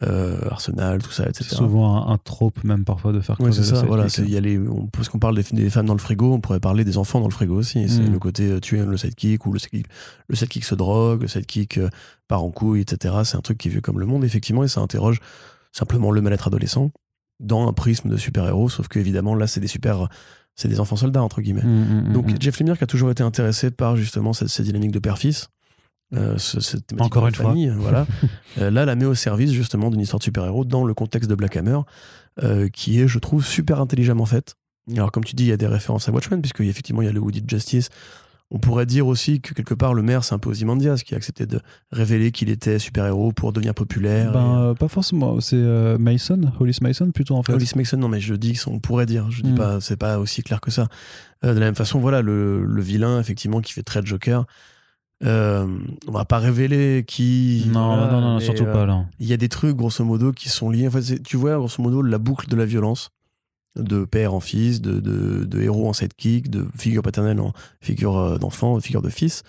Euh, Arsenal, tout ça, etc. C'est souvent un, un, trope même parfois de faire c'est ça. Voilà, y a les, on, parce qu'on parle des, des, femmes dans le frigo, on pourrait parler des enfants dans le frigo aussi. Mm. C'est le côté euh, tuer le sidekick ou le sidekick, le sidekick se drogue, le sidekick euh, part en couille, etc. C'est un truc qui est vieux comme le monde, effectivement, et ça interroge simplement le mal-être adolescent dans un prisme de super-héros, sauf que évidemment là, c'est des super c'est des enfants soldats entre guillemets. Mmh, mmh, Donc. Jeff Lemire qui a toujours été intéressé par justement cette, cette dynamique de père-fils. Euh, ce, cette Encore une famille, voilà. euh, là, la met au service justement d'une histoire de super-héros dans le contexte de Black Hammer, euh, qui est, je trouve, super intelligemment faite. Alors, comme tu dis, il y a des références à Watchmen, puisque effectivement, il y a le Woody Justice. On pourrait dire aussi que quelque part, le maire, c'est un peu Ozymandias qui a accepté de révéler qu'il était super-héros pour devenir populaire. Ben, et... euh, pas forcément. C'est euh, Mason, Hollis Mason plutôt en fait. Hollis Mason, non, mais je dis on pourrait dire. Je dis Mm. pas, c'est pas aussi clair que ça. Euh, de la même façon, voilà, le, le vilain, effectivement, qui fait très Joker. Euh, on va pas révéler qui. Non, voilà, non, non, surtout euh, pas là. Il y a des trucs, grosso modo, qui sont liés. En fait, tu vois, grosso modo, la boucle de la violence, de père en fils, de, de, de héros en sidekick, de figure paternelle en figure euh, d'enfant, de figure de fils,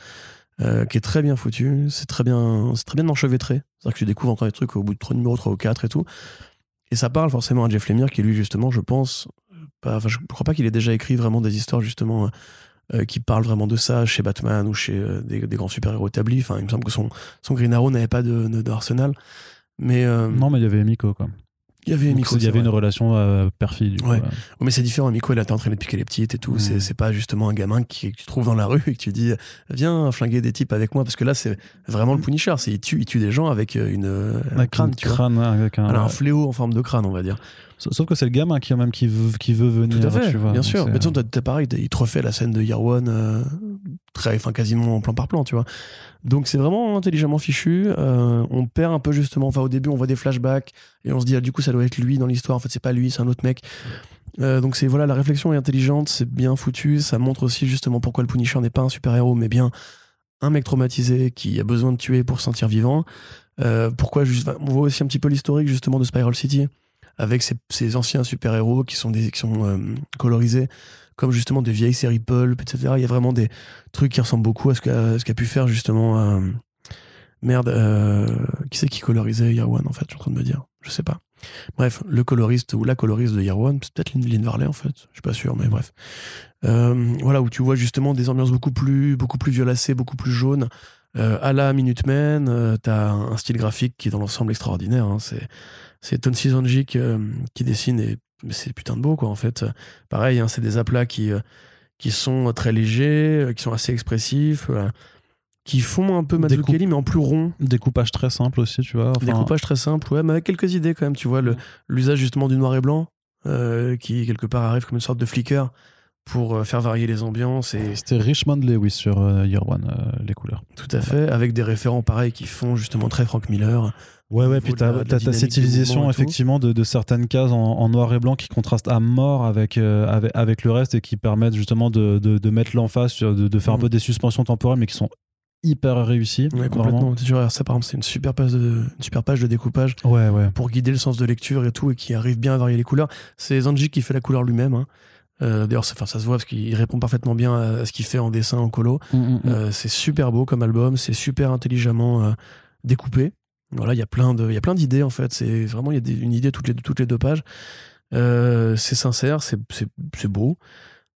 euh, qui est très bien foutu. C'est très bien, c'est très bien enchevêtré. C'est-à-dire que tu découvres encore des trucs au bout de trois numéros 3 ou 4 et tout. Et ça parle forcément à Jeff Lemire, qui lui, justement, je pense, pas, enfin, je crois pas qu'il ait déjà écrit vraiment des histoires, justement, euh, qui parlent vraiment de ça chez Batman ou chez euh, des, des grands super-héros établis. Enfin, il me semble que son, son Green Arrow n'avait pas de, de, d'Arsenal. Mais euh, Non, mais il y avait Miko quoi. il y avait Miko, il y avait une relation euh, père-fille. coup, Ouais. mais c'est différent. Miko, il a été entraîné de piquer les petites et tout. Mm. C'est, c'est pas justement un gamin qui, que tu trouves dans la rue et que tu dis viens flinguer des types avec moi. Parce que là, c'est vraiment le Punisher. C'est, il, tue, il tue des gens avec une, un crâne, un tu vois. crâne, ouais, avec un, Alors, un fléau en forme de crâne, on va dire. Sauf que c'est le gamin qui, même, qui, veut, qui veut venir. Tout à fait, tu vois. bien sûr. Mais tu t'as- pareil, il te refait la scène de Year One euh, très, enfin, quasiment plan par plan, tu vois. Donc c'est vraiment intelligemment fichu. Euh, on perd un peu justement. Enfin, au début, on voit des flashbacks et on se dit, ah, du coup, ça doit être lui dans l'histoire. En fait, c'est pas lui, c'est un autre mec. Euh, donc c'est voilà, la réflexion est intelligente, c'est bien foutu. Ça montre aussi justement pourquoi le Punisher n'est pas un super héros, mais bien un mec traumatisé qui a besoin de tuer pour se sentir vivant. Euh, pourquoi juste, on voit aussi un petit peu l'historique justement de Spiral City avec ces, anciens super-héros qui sont, des, qui sont euh, colorisés comme justement des vieilles séries pulp, etc. Il y a vraiment des trucs qui ressemblent beaucoup à ce qu'a pu faire justement. euh, merde, euh, qui c'est qui colorisait One en fait Je suis en train de me dire. Je sais pas. Bref, le coloriste ou la coloriste de One, c'est peut-être Lynn, Varley en fait. Je suis pas sûr, mais bref. Voilà, où tu vois justement des ambiances beaucoup plus, beaucoup plus violacées, beaucoup plus jaunes. À la Minutemen, euh, t'as un style graphique qui est dans l'ensemble extraordinaire. hein. C'est c'est Tonsi Zanjic euh, qui dessine et c'est putain de beau quoi en fait. Pareil, hein, c'est des aplats qui euh, qui sont très légers, euh, qui sont assez expressifs, voilà. qui font un peu Mazzucchelli mais en plus rond. Découpage très simple aussi, tu vois. Enfin, Découpage très simple, ouais, mais avec quelques idées quand même. Tu vois l'usage justement du noir et blanc euh, qui quelque part arrive comme une sorte de flicker pour faire varier les ambiances et C'était Richmond Lewis sur Year One, euh, les couleurs. tout à fait avec des référents pareils qui font justement très Frank Miller. Ouais, ouais, puis t'as cette utilisation effectivement de, de certaines cases en, en noir et blanc qui contrastent à mort avec, euh, avec, avec le reste et qui permettent justement de, de, de mettre l'emphase, de, de faire un Mhm. peu des suspensions temporelles mais qui sont hyper réussies. Ouais, complètement. Ça par exemple c'est une super page de une super page de découpage Ouais, ouais. pour guider le sens de lecture et tout, et qui arrive bien à varier les couleurs. C'est Zanji qui fait la couleur lui-même. hein. Euh, D'ailleurs, ça, se voit parce qu'il répond parfaitement bien à ce qu'il fait en dessin, en colo. Mm, mm, mm. Euh, c'est super beau comme album, c'est super intelligemment euh, découpé. Voilà, il y a plein de, il y a plein d'idées en fait. C'est vraiment il y a des- une idée toutes les toutes les deux pages. Euh, c'est sincère, c'est c'est c'est beau.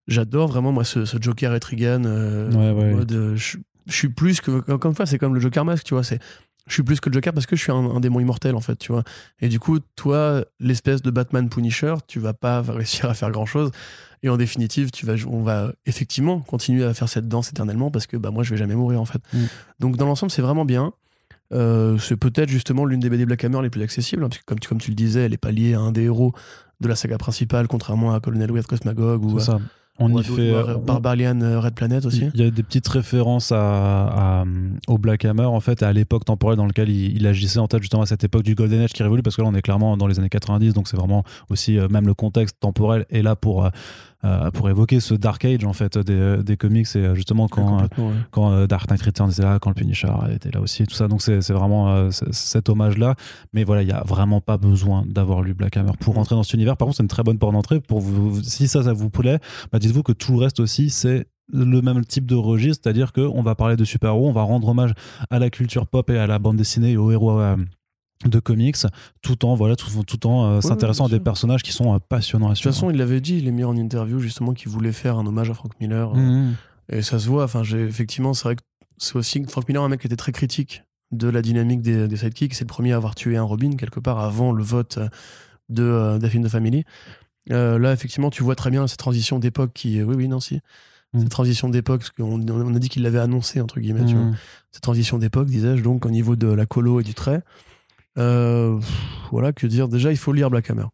J'adore vraiment moi ce, ce Joker et Trigan. euh, Ouais, ouais. euh, je, je suis plus que encore une fois c'est comme le Joker masque, tu vois. C'est je suis plus que le Joker parce que je suis un, un démon immortel en fait, tu vois. Et du coup, toi, l'espèce de Batman Punisher, tu vas pas réussir à faire grand chose. Et en définitive, tu vas, on va effectivement continuer à faire cette danse éternellement parce que bah, moi, je vais jamais mourir en fait. Mm. Donc, dans l'ensemble, c'est vraiment bien. Euh, c'est peut-être justement l'une des BD Black Hammer les plus accessibles, hein, parce que comme tu, comme tu le disais, elle est pas liée à un des héros de la saga principale, contrairement à Colonel Weird Cosmagog ou à, ça. On Ou y à fait. ou à euh, Barbarian euh, Red Planet aussi. Il y a des petites références à, à- au Black Hammer, en fait, à l'époque temporelle dans laquelle il, il agissait, en tête justement à cette époque du Golden Age qui révolue, parce que là, on est clairement dans les années 90, donc c'est vraiment aussi, euh, même le contexte temporel est là pour, euh, euh, pour évoquer ce Dark Age, en fait, des, des comics, et euh, justement quand, euh, ouais. quand euh, Dark Knight Returns était là, quand le Punisher était là aussi, tout ça. Donc c'est vraiment euh, cet hommage-là. Mais voilà, il n'y a vraiment pas besoin d'avoir lu Black Hammer pour rentrer dans cet univers. Par contre, c'est une très bonne porte d'entrée. Pour vous, si ça, ça vous plaît, bah, dites-vous que tout le reste aussi, c'est le même type de registre, c'est-à-dire qu'on va parler de super-héros, on va rendre hommage à la culture pop et à la bande dessinée et aux héros euh, de comics, tout en voilà, tout, tout en euh, s'intéressant à des personnages qui sont euh, passionnants à De toute suivre. façon, il l'avait dit, il est mis en interview justement qu'il voulait faire un hommage à Frank Miller. euh, Mhm. Et ça se voit. Enfin, j'ai effectivement, c'est vrai que c'est aussi Frank Miller, un mec qui était très critique de la dynamique des, des sidekicks. C'est le premier à avoir tué un Robin quelque part avant le vote de euh, de Family. Là, effectivement, tu vois très bien cette transition d'époque qui, oui, oui, non, si. Mm. Cette transition d'époque, parce qu'on on a dit qu'il l'avait annoncé entre guillemets. tu vois. Mhm. Cette transition d'époque, disais-je, donc au niveau de la colo et du trait. Euh, voilà, que dire. Déjà, il faut lire Black Hammer.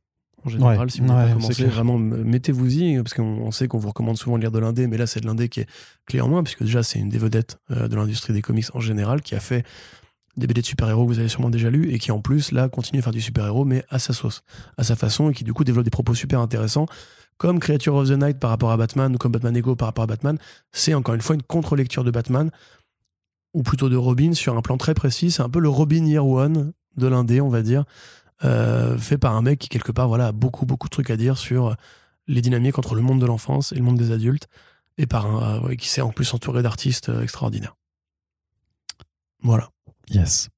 En général, Ouais, si vous n'avez ouais, clair. vraiment, mettez-vous-y, parce qu'on on sait qu'on vous recommande souvent de lire de l'indé, mais là, c'est de l'indé qui est clé en main, puisque déjà, c'est une des vedettes euh, de l'industrie des comics en général, qui a fait des BD de super-héros que vous avez sûrement déjà lus, et qui en plus, là, continue à faire du super-héros, mais à sa sauce, à sa façon, et qui du coup développe des propos super intéressants, comme Creature of the Night par rapport à Batman, ou comme Batman Ego par rapport à Batman. C'est encore une fois une contre-lecture de Batman, ou plutôt de Robin, sur un plan très précis. C'est un peu le Robin Year One de l'indé, on va dire, euh, fait par un mec qui, quelque part, voilà, a beaucoup, beaucoup de trucs à dire sur les dynamiques entre le monde de l'enfance et le monde des adultes, et par un, euh, qui s'est en plus entouré d'artistes euh, extraordinaires. Voilà. Yes.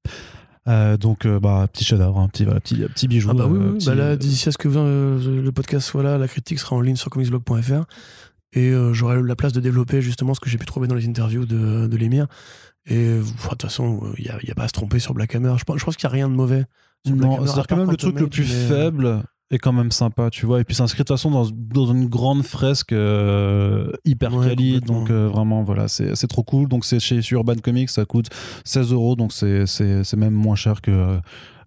Euh, donc, euh, bah, petit chef-d'œuvre, un petit, voilà, petit, petit bijou. Ah bah oui, oui. petit- Bah là, d'ici à ce que euh, le podcast soit là, la critique sera en ligne sur comicsblog.fr et j'aurai la place de développer justement ce que j'ai pu trouver dans les interviews de, de l'émir. Et euh, de toute façon, il n'y a, y a pas à se tromper sur Black Hammer. Je pense, je pense qu'il n'y a rien de mauvais. sur Black Non, c'est-à-dire quand même le truc le plus mais, euh, faible est quand même sympa, tu vois. Et puis s'inscrit de toute façon dans, dans une grande fresque euh, hyper Ouais, quali. Donc euh, vraiment, voilà, c'est c'est trop cool. Donc c'est chez Urban Comics, ça coûte 16 euros. Donc c'est c'est- c'est même moins cher que.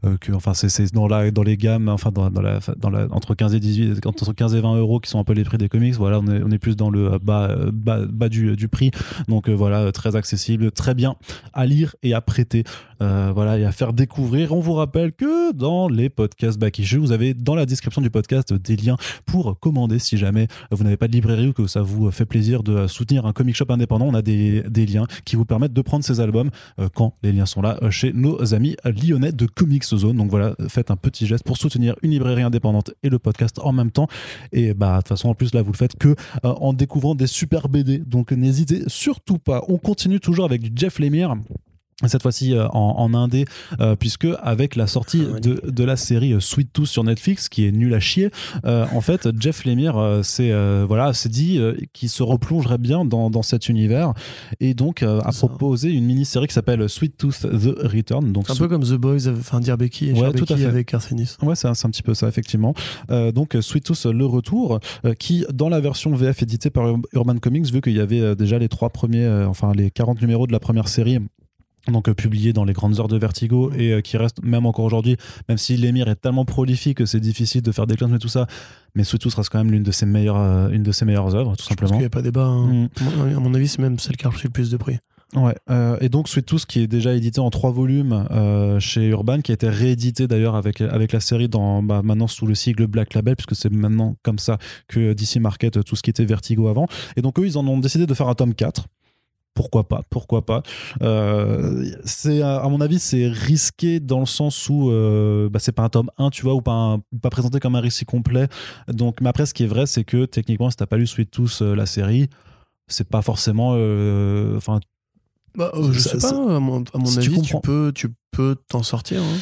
Euh, euh, enfin c'est dans les gammes entre 15 et 18 entre 15 et 20 euros qui sont un peu les prix des comics voilà on est, plus dans le bas euh, bas, bas du, prix donc euh, voilà très accessible très bien à lire et à prêter euh, voilà, et à faire découvrir. On vous rappelle que dans les podcasts Back Issue, vous avez dans la description du podcast des liens pour commander si jamais vous n'avez pas de librairie ou que ça vous fait plaisir de soutenir un comic shop indépendant. On a des, liens qui vous permettent de prendre ces albums euh, quand les liens sont là euh, chez nos amis lyonnais de Comics Zone. Donc voilà, faites un petit geste pour soutenir une librairie indépendante et le podcast en même temps. Et bah, de toute façon, en plus, là, vous le faites que euh, en découvrant des super BD. Donc n'hésitez surtout pas. On continue toujours avec Jeff Lemire cette fois-ci euh, en, en indé euh, puisque avec la sortie Ah, de, de la série euh, Sweet Tooth sur Netflix qui est nulle à chier euh, en fait Jeff Lemire euh, s'est voilà dit qu'il se replongerait bien dans, dans cet univers et donc a proposé une mini-série qui s'appelle Sweet Tooth The Return donc C'est un peu comme The Boys, enfin Dear Becky et Ouais, tout à fait. avec Arsenis. Ouais, c'est un, un petit peu ça, effectivement. Donc, Sweet Tooth, le retour, qui, dans la version VF éditée par Ur- Urban Comics, vu qu'il y avait déjà les trois premiers, enfin, les 40 numéros de la première série, donc euh, publiés dans les grandes heures de Vertigo et euh, qui reste même encore aujourd'hui, même si l'émir est tellement prolifique que c'est difficile de faire des clans et tout ça, mais Sweet Tooth reste quand même l'une de ses meilleures, euh, une de ses meilleures œuvres, tout Je pense simplement. qu'il n'y a pas débat. hein. Mm. À mon avis, c'est même celle qui a reçu le plus de prix. Ouais, euh, et donc Sweet Tooth qui est déjà édité en trois volumes euh, chez Urban, qui a été réédité d'ailleurs avec, avec la série dans, bah, maintenant sous le sigle Black Label, puisque c'est maintenant comme ça que DC Market tout ce qui était Vertigo avant. Et donc eux, ils en ont décidé de faire un tome 4. Pourquoi pas Pourquoi pas Euh, C'est à mon avis c'est risqué dans le sens où euh, bah, c'est pas un tome 1 tu vois ou pas un- pas présenté comme un récit complet. Donc mais après ce qui est vrai c'est que techniquement si t'as pas lu Sweet Tooth euh, la série c'est pas forcément enfin Bah, je Ça- sais pas, à mon, à mon si tu avis, tu, comprends. peux tu peux t'en sortir. hein?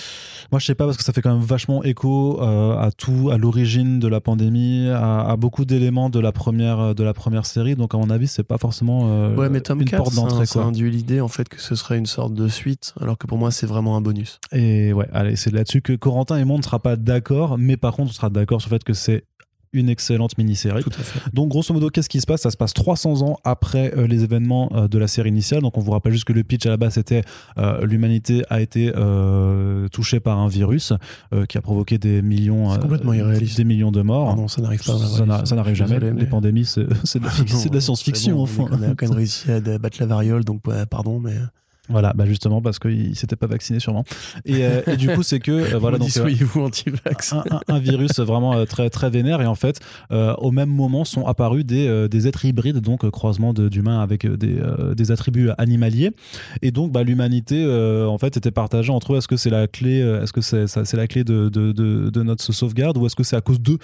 Moi, je sais pas parce que ça fait quand même vachement écho euh, à tout, à l'origine de la pandémie, à, à beaucoup d'éléments de la première de la première série. Donc, à mon avis, c'est pas forcément euh, Ouais, mais tome une 4, porte ça, d'entrée. ça quoi. induit l'idée en fait que ce serait une sorte de suite, alors que pour moi, c'est vraiment un bonus. Et ouais, allez, c'est là-dessus que Corentin et moi on ne sera pas d'accord, mais par contre, on sera d'accord sur le fait que c'est une excellente mini-série. Donc grosso modo, qu'est-ce qui se passe? Ça se passe 300 ans après euh, les événements euh, de la série initiale. Donc on vous rappelle juste que le pitch à la base c'était euh, l'humanité a été euh, touchée par un virus qui a provoqué des millions, complètement irréaliste. des millions de morts. Ah non, ça n'arrive pas. Ça n'a- ça n'arrive jamais. Désolé, les pandémies, c'est de, la science-fiction, bon, enfin. On a quand même réussi à battre la variole, donc pardon, mais. Voilà, bah justement parce qu'il ne s'était pas vacciné sûrement. Et, euh, et du coup, c'est que euh, voilà donc. euh, Soyez-vous anti-vax. un, un- un virus vraiment euh, très très vénère et en fait euh, au même moment sont apparus des, des êtres hybrides donc croisement de- d'humains avec des, des attributs animaliers et donc bah, l'humanité en fait était partagée entre eux est-ce que c'est la clé est-ce que c'est c'est la clé de, de, de- notre sauvegarde ou est-ce que c'est à cause d'eux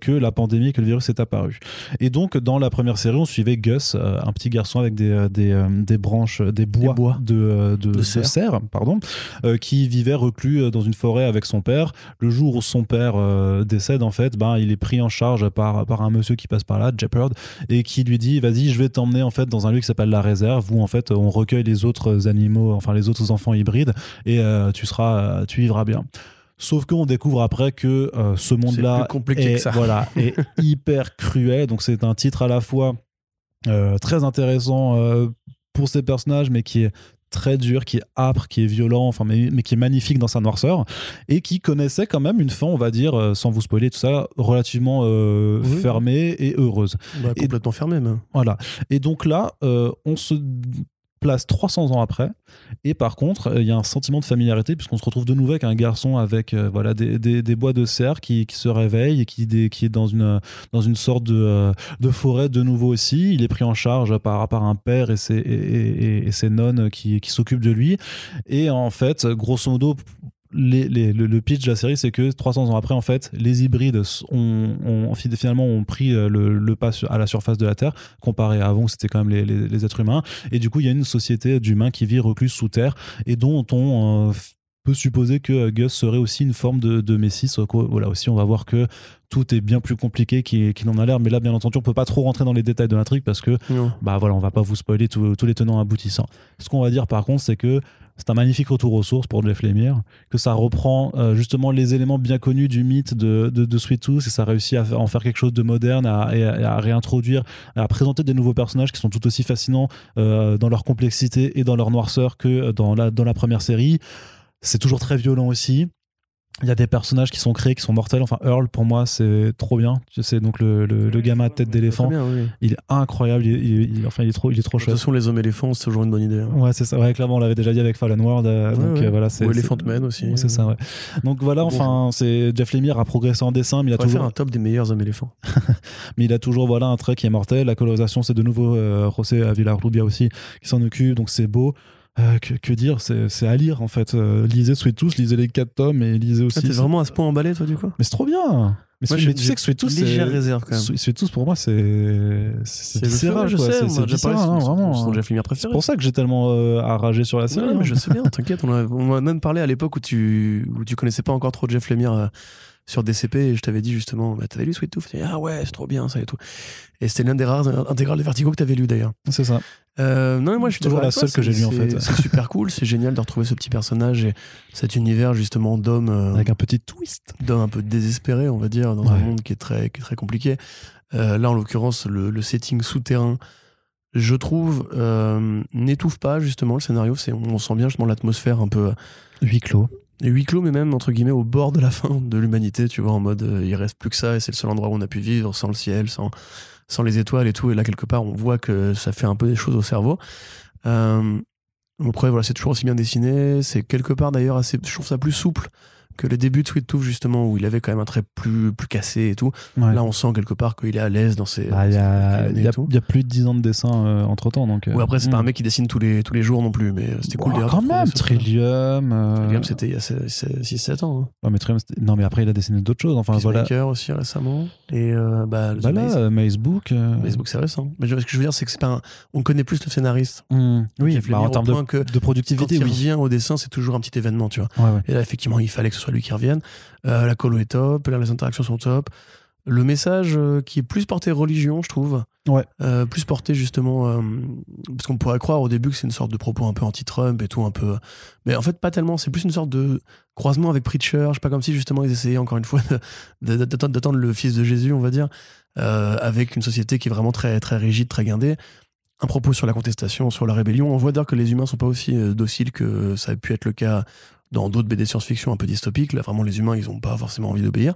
que la pandémie que le virus est apparu? Et donc dans la première série on suivait Gus un petit garçon avec des, des, des branches des bois, bois. de, de, De de serre. serre, pardon euh, qui vivait reclus euh, dans une forêt avec son père le jour où son père euh, décède, en fait, ben, il est pris en charge par, par un monsieur qui passe par là, Jeopard, et qui lui dit Vas-y, je vais t'emmener en fait dans un lieu qui s'appelle la réserve, où en fait on recueille les autres animaux, enfin les autres enfants hybrides, et euh, tu seras, euh, tu vivras bien. Sauf qu'on découvre après que euh, ce monde-là est. Voilà, est hyper cruel. Donc c'est un titre à la fois euh, très intéressant euh, pour ces personnages, mais qui est très dur, qui est âpre, qui est violent, enfin, mais, mais qui est magnifique dans sa noirceur, et qui connaissait quand même une fin, on va dire, euh, sans vous spoiler tout ça, relativement euh, Oui. fermée et heureuse. Bah, Et- complètement fermé, même. Voilà. Et donc là, euh, on se place 300 ans après, et par contre, euh, il y a un sentiment de familiarité, puisqu'on se retrouve de nouveau avec un garçon avec euh, voilà, des, des- bois de serre qui, qui se réveille et qui, qui est dans une, dans une sorte de, euh, de forêt de nouveau aussi. Il est pris en charge par, par un père et ses, et, nonnes qui, qui s'occupent de lui. Et en fait, grosso modo, les- les- le, le pitch de la série, c'est que 300 ans après, en fait, les hybrides ont, ont- finalement ont pris euh, le, le pas à la surface de la Terre, comparé à avant où c'était quand même les, êtres humains. Et du coup, il y a une société d'humains qui vit reclus sous terre et dont on euh, peut supposer que Gus serait aussi une forme de, de messie. Voilà, aussi, on va voir que tout est bien plus compliqué qu'il n'en a l'air. Mais là, bien entendu, on peut pas trop rentrer dans les détails de l'intrigue parce que Non. bah voilà, on va pas vous spoiler tous tous les tenants aboutissants. Ce qu'on va dire par contre, c'est que c'est un magnifique retour aux sources pour Jeff Lemire, que ça reprend euh, justement les éléments bien connus du mythe de, de, Sweet Tooth et ça réussit à en faire quelque chose de moderne, à, et à, réintroduire, à présenter des nouveaux personnages qui sont tout aussi fascinants euh, dans leur complexité et dans leur noirceur que dans la, dans la première série. C'est toujours très violent aussi. Il y a des personnages qui sont créés, qui sont mortels. Enfin, Earl, pour moi, c'est trop bien. C'est donc le, le, le gamin à tête d'éléphant. Oui. Il est incroyable. Il enfin, il est trop, il est trop De toute chouette. façon, les hommes éléphants, c'est toujours une bonne idée. hein. Ouais, c'est ça. Ouais, clairement, on l'avait déjà dit avec Fallen World. euh, Ouais, donc ouais. euh, voilà, c'est Ou Elephant Man aussi. C'est ça, ouais. Donc voilà, Bon. enfin, c'est Jeff Lemire a progressé en dessin, mais il a faire toujours, un top des meilleurs hommes éléphants. mais il a toujours voilà un trait qui est mortel. La colorisation, c'est de nouveau euh, José Avilar-Rubia aussi qui s'en occupe, donc c'est beau. Euh, que, que dire C'est à lire en fait. Euh, lisez Sweet Tooth, lisez les 4 tomes et lisez aussi. Ah, T'es vraiment à ce point emballé, toi, du coup? Mais c'est trop bien. Mais, Moi, mais tu sais que Sweet Tooth, c'est Légère réserve, quand même. Sweet Tooth pour moi, c'est c'est viscéral, je quoi. sais, C'est- viscéral, c'est hein, vraiment. Lemire C'est pour ça que j'ai tellement euh, arragé sur la Ouais, série. mais hein. je sais bien, t'inquiète. On, a- on m'a même parlé à l'époque où tu, où tu connaissais pas encore trop Jeff Lemire euh, sur DCP et je t'avais dit justement, bah, t'avais lu Sweet Tooth Ah ouais, c'est trop bien ça et tout. Et c'était l'un des rares intégrales de Vertigo que t'avais lu d'ailleurs. C'est ça. Euh, non, mais moi je suis Toujours la seule que j'ai lue, en fait. C'est super cool, c'est génial de retrouver ce petit personnage et cet univers justement d'hommes euh, Avec un petit twist. d'hommes un peu désespérés, on va dire, dans un monde qui est très, qui est très compliqué. Euh, là, en l'occurrence, le, le setting souterrain, je trouve, euh, n'étouffe pas justement le scénario. C'est, on sent bien justement l'atmosphère un peu Huis clos. Huis clos, mais même entre guillemets au bord de la fin de l'humanité, tu vois, en mode euh, il reste plus que ça et c'est le seul endroit où on a pu vivre sans le ciel, sans, sans les étoiles et tout. Et là, quelque part, on voit que ça fait un peu des choses au cerveau. Euh, après, voilà, c'est toujours aussi bien dessiné. C'est quelque part d'ailleurs assez, je trouve ça plus souple que les débuts de Sweet Tooth, justement, où il avait quand même un trait plus, plus cassé et tout. Ouais. Là, on sent quelque part qu'il est à l'aise dans ses. Bah, Il y, a, y plus de 10 ans de dessin entre temps. Donc, Ou après, c'est pas un mm. mec qui dessine tous les, tous les jours non plus, mais euh, c'était cool d'ailleurs. Quand même. Trillium. euh, Trillium, c'était il y a 6-7 ans. Hein. ouais, mais Trillium, non, mais après, il a dessiné d'autres choses. Enfin, voilà. Aussi récemment. Et euh, bah, Bah Maze. là, euh, Maze Book. euh, Facebook, c'est récent. Mais ce que je veux dire, c'est que c'est pas un- on connaît plus le scénariste. mm, oui, bah, en termes de, de Quand productivité, il oui. revient au dessin, c'est toujours un petit événement, tu vois. Et là, effectivement, il fallait que ce soit lui qui revienne. Euh, la colo est top, les interactions sont top. le message euh, qui est plus porté religion, je trouve. Ouais. Euh, plus porté justement. parce qu'on pourrait croire au début que c'est une sorte de propos un peu anti-Trump et tout, un peu. Mais en fait, pas tellement. C'est plus une sorte de croisement avec Preacher. Je sais pas comme si justement ils essayaient encore une fois d'attendre le fils de Jésus, on va dire, avec une société qui est vraiment très, très rigide, très guindée. Un propos sur la contestation, sur la rébellion. On voit d'ailleurs que les humains sont pas aussi dociles que ça a pu être le cas dans d'autres BD science-fiction un peu dystopiques. Là, vraiment, les humains, ils ont pas forcément envie d'obéir.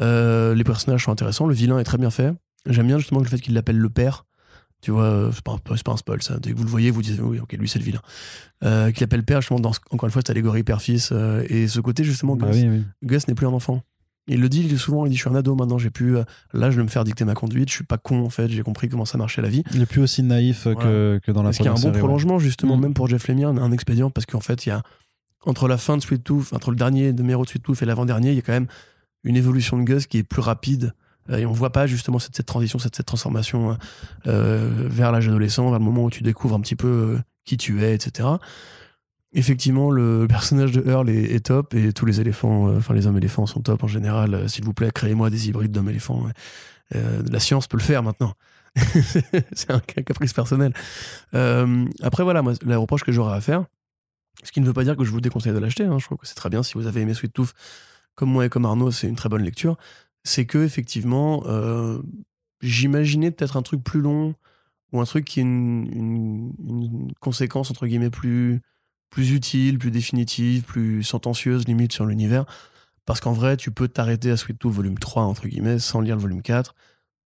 Euh, les personnages sont intéressants. Le vilain est très bien fait. J'aime bien justement le fait qu'il l'appelle le père. Tu vois, euh, c'est pas, pas un spoil ça. Dès que vous le voyez, vous dites oui, ok, lui c'est le vilain. Euh, qu'il appelle père, justement, dans, encore une fois, cette allégorie père-fils. euh, et ce côté, justement, Bah Gus, oui, oui. Gus n'est plus un enfant. Il le dit, il dit souvent, il dit je suis un ado maintenant, j'ai pu euh, l'âge de me faire dicter ma conduite, je suis pas con en fait, j'ai compris comment ça marchait la vie. Il est plus aussi naïf que, que dans la Est-ce qu'il y a un bon série, ouais. prolongement justement, Mm. même pour Jeff Lemire, un expédient, parce qu'en fait, il y a entre la fin de Sweet Tooth, entre le dernier numéro de Sweet Tooth et l'avant-dernier, il y a quand même une évolution de Gus qui est plus rapide. Euh, Et on voit pas justement cette, transition, cette, transformation euh, vers l'âge adolescent, vers le moment où tu découvres un petit peu euh, qui tu es, etc. Effectivement, le personnage de Earl est, top et tous les éléphants, enfin les hommes éléphants sont top en général. S'il vous plaît, créez-moi des hybrides d'hommes éléphants. la science peut le faire maintenant. c'est un caprice personnel. Après, voilà, moi, la reproche que j'aurais à faire, ce qui ne veut pas dire que je vous déconseille de l'acheter, hein, je trouve que c'est très bien si vous avez aimé Sweet Tooth, comme moi et comme Arnaud, c'est une très bonne lecture. C'est que, effectivement, euh, j'imaginais peut-être un truc plus long ou un truc qui est une, conséquence, entre guillemets, plus, plus utile, plus définitive, plus sentencieuse, limite, sur l'univers. Parce qu'en vrai, tu peux t'arrêter à Sweet Tooth volume 3, entre guillemets, sans lire le volume 4.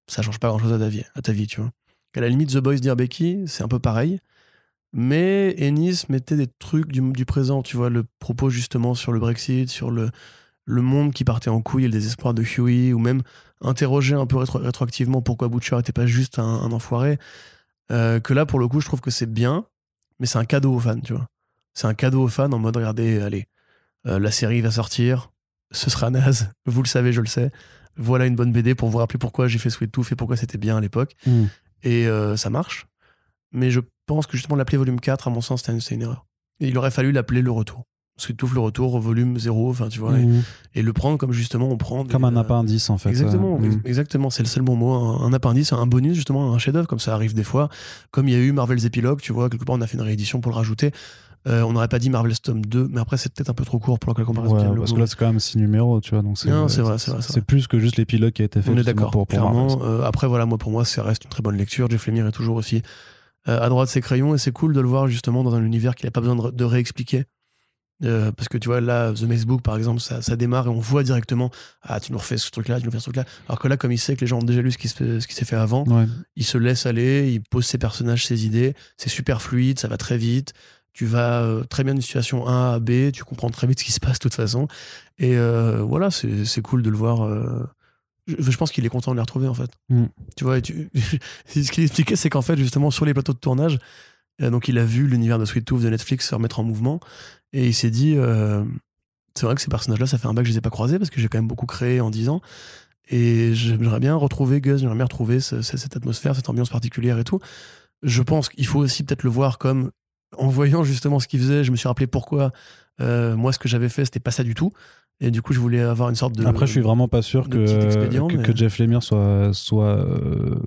Ça change pas grand-chose à ta vie, à ta vie, tu vois. À la limite, The Boys Dear Becky, c'est un peu pareil. Mais Ennis mettait des trucs du, du présent, tu vois, le propos justement sur le Brexit, sur le, le monde qui partait en couille et le désespoir de Huey, ou même interroger un peu rétro- rétroactivement pourquoi Butcher était pas juste un, un enfoiré. Euh, que là, pour le coup, je trouve que c'est bien, mais c'est un cadeau aux fans, tu vois. C'est un cadeau aux fans en mode, regardez, allez, euh, la série va sortir, ce sera naze, vous le savez, je le sais. Voilà une bonne BD pour vous rappeler pourquoi j'ai fait Sweet Tooth et pourquoi c'était bien à l'époque. Mm. Et euh, ça marche. Mais je pense que justement l'appeler volume 4, à mon sens, c'est une, erreur. Et il aurait fallu l'appeler le retour. Sweet Tooth le retour, volume 0, enfin tu vois, et, Mm. et le prendre comme justement on prend. des, Comme un euh, appendice en fait. Exactement, euh, ex- mm. exactement, c'est le seul bon mot. Un, un appendice, un bonus, justement, un chef-d'œuvre, comme ça arrive des fois. Comme il y a eu Marvel's Epilogue, tu vois, quelque part on a fait une réédition pour le rajouter. Euh, on n'aurait pas dit Marvel's Tome 2, mais après c'est peut-être un peu trop court pour la comparaison. Ouais, parce que là c'est quand même 6 numéros, tu vois. Donc c'est Non, c'est vrai, c'est vrai, c'est plus que juste l'épilogue qui a été fait. On est d'accord, pour, pour clairement. Euh, après, voilà, moi, pour moi, ça reste une très bonne lecture. Jeff Lemire est toujours aussi euh, à droite ses crayons et c'est cool de le voir justement dans un univers qu'il n'a pas besoin de, de réexpliquer. Euh, parce que tu vois, là, The Maze Book, par exemple, ça, ça démarre et on voit directement Ah, tu nous refais ce truc-là, tu nous refais ce truc-là. Alors que là, comme il sait que les gens ont déjà lu ce qui se fait- ce qui s'est fait avant, Ouais. il se laisse aller, il pose ses personnages, ses idées. C'est super fluide, ça va très vite. Tu vas euh, très bien d'une situation A à B, tu comprends très vite ce qui se passe de toute façon. Et euh, voilà, c'est c'est cool de le voir. Je, je pense qu'il est content de les retrouver en fait. Mm. Tu vois, tu- ce qu'il expliquait, c'est qu'en fait, justement, sur les plateaux de tournage, euh, donc il a vu l'univers de Sweet Tooth de Netflix se remettre en mouvement et il s'est dit euh, c'est vrai que ces personnages-là, ça fait un bac que je les ai pas croisés parce que j'ai quand même beaucoup créé en 10 ans. Et j'aimerais bien retrouver Gus, j'aimerais bien retrouver ce- ce- cette atmosphère, cette ambiance particulière et tout. Je pense qu'il faut aussi peut-être le voir comme en voyant justement ce qu'il faisait, je me suis rappelé pourquoi euh, moi ce que j'avais fait c'était pas ça du tout. Et du coup, je voulais avoir une sorte de. Après, je suis vraiment pas sûr que, que, mais- que Jeff Lemire soit, soit euh,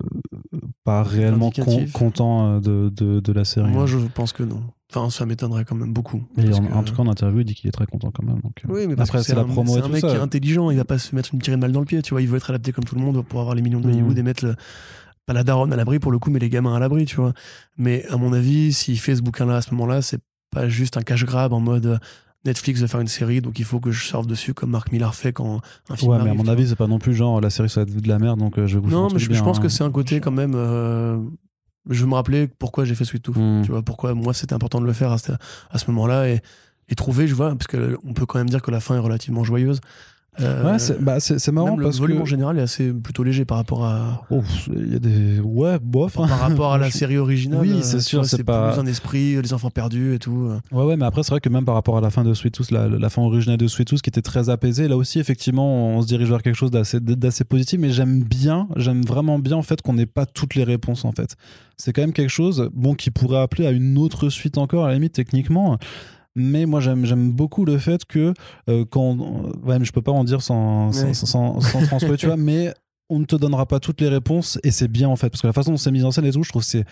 pas réellement con- content euh, de, de, de la série. Moi, je pense que non. Enfin, ça m'étonnerait quand même beaucoup. Et en, que- en tout cas, en interview, il dit qu'il est très content quand même. Donc, euh, Oui, mais parce après, que c'est la un- promo c'est un tout mec ça. qui est intelligent, il va pas se mettre une tirée de balle dans le pied, tu vois. Il veut être adapté comme tout le monde pour avoir les millions de Hollywood Mhm. et mettre le- pas la daronne à l'abri pour le coup, mais les gamins à l'abri, tu vois. Mais à mon avis, s'il fait ce bouquin-là à ce moment-là, c'est pas juste un cash grab en mode Netflix veut faire une série, donc il faut que je surfe dessus comme Mark Millar fait quand un film Ouais, mais à mon avis, c'est pas non plus genre la série ça va être de la merde, donc euh, je vais vous Non, mais je, bien, je pense hein. que c'est un côté quand même. euh, je me rappelais pourquoi j'ai fait Sweet Tooth. Hmm. Tu vois, pourquoi moi c'était important de le faire à ce, à ce moment-là et, et trouver, je vois, parce qu'on peut quand même dire que la fin est relativement joyeuse. Euh, Ouais, c'est bah, marrant le parce volume que. en général est assez plutôt léger par rapport à Oh, Il y a des. Ouais, bof. hein. par rapport à la série originale. Oui, euh, c'est sûr, c'est pas- plus un esprit, les enfants perdus et tout. euh. Ouais, ouais, mais après, c'est vrai que même par rapport à la fin de Sweet Tooth, la, la fin originale de Sweet Tooth, qui était très apaisée, là aussi, effectivement, on se dirige vers quelque chose d'assez, d'assez positif, mais j'aime bien, j'aime vraiment bien, en fait, qu'on n'ait pas toutes les réponses, en fait. C'est quand même quelque chose, bon, qui pourrait appeler à une autre suite encore, à la limite, techniquement. Mais moi, j'aime, beaucoup le fait que, euh, quand. Ouais, mais je peux pas en dire sans, sans, Ouais. sans, sans, sans transposer, tu vois, mais on ne te donnera pas toutes les réponses et c'est bien en fait parce que la façon dont c'est mis en scène et tout je trouve que c'est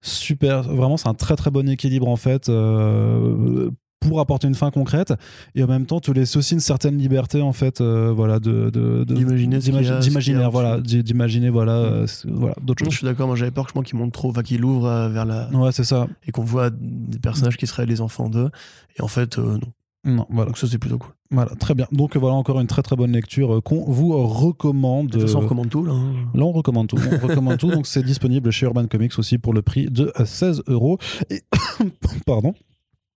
super vraiment c'est un très très bon équilibre en fait euh, pour apporter une fin concrète et en même temps te laisser aussi une certaine liberté en fait euh, voilà de D'imaginer d'imaginer voilà d'imaginer voilà euh, c'est- voilà d'autres Non, je choses suis d'accord, moi j'avais peur que je qu'il monte trop, enfin qu'il ouvre euh, vers la. ouais c'est ça et qu'on voit des personnages qui seraient les enfants d'eux. Et en fait, non. non voilà Donc ça c'est plutôt cool. voilà très bien donc voilà encore une très très bonne lecture qu'on vous recommande De toute façon, on recommande tout là. hein. Là, on recommande tout. On recommande tout. Donc, c'est disponible chez Urban Comics aussi pour le prix de 16 euros. Et pardon.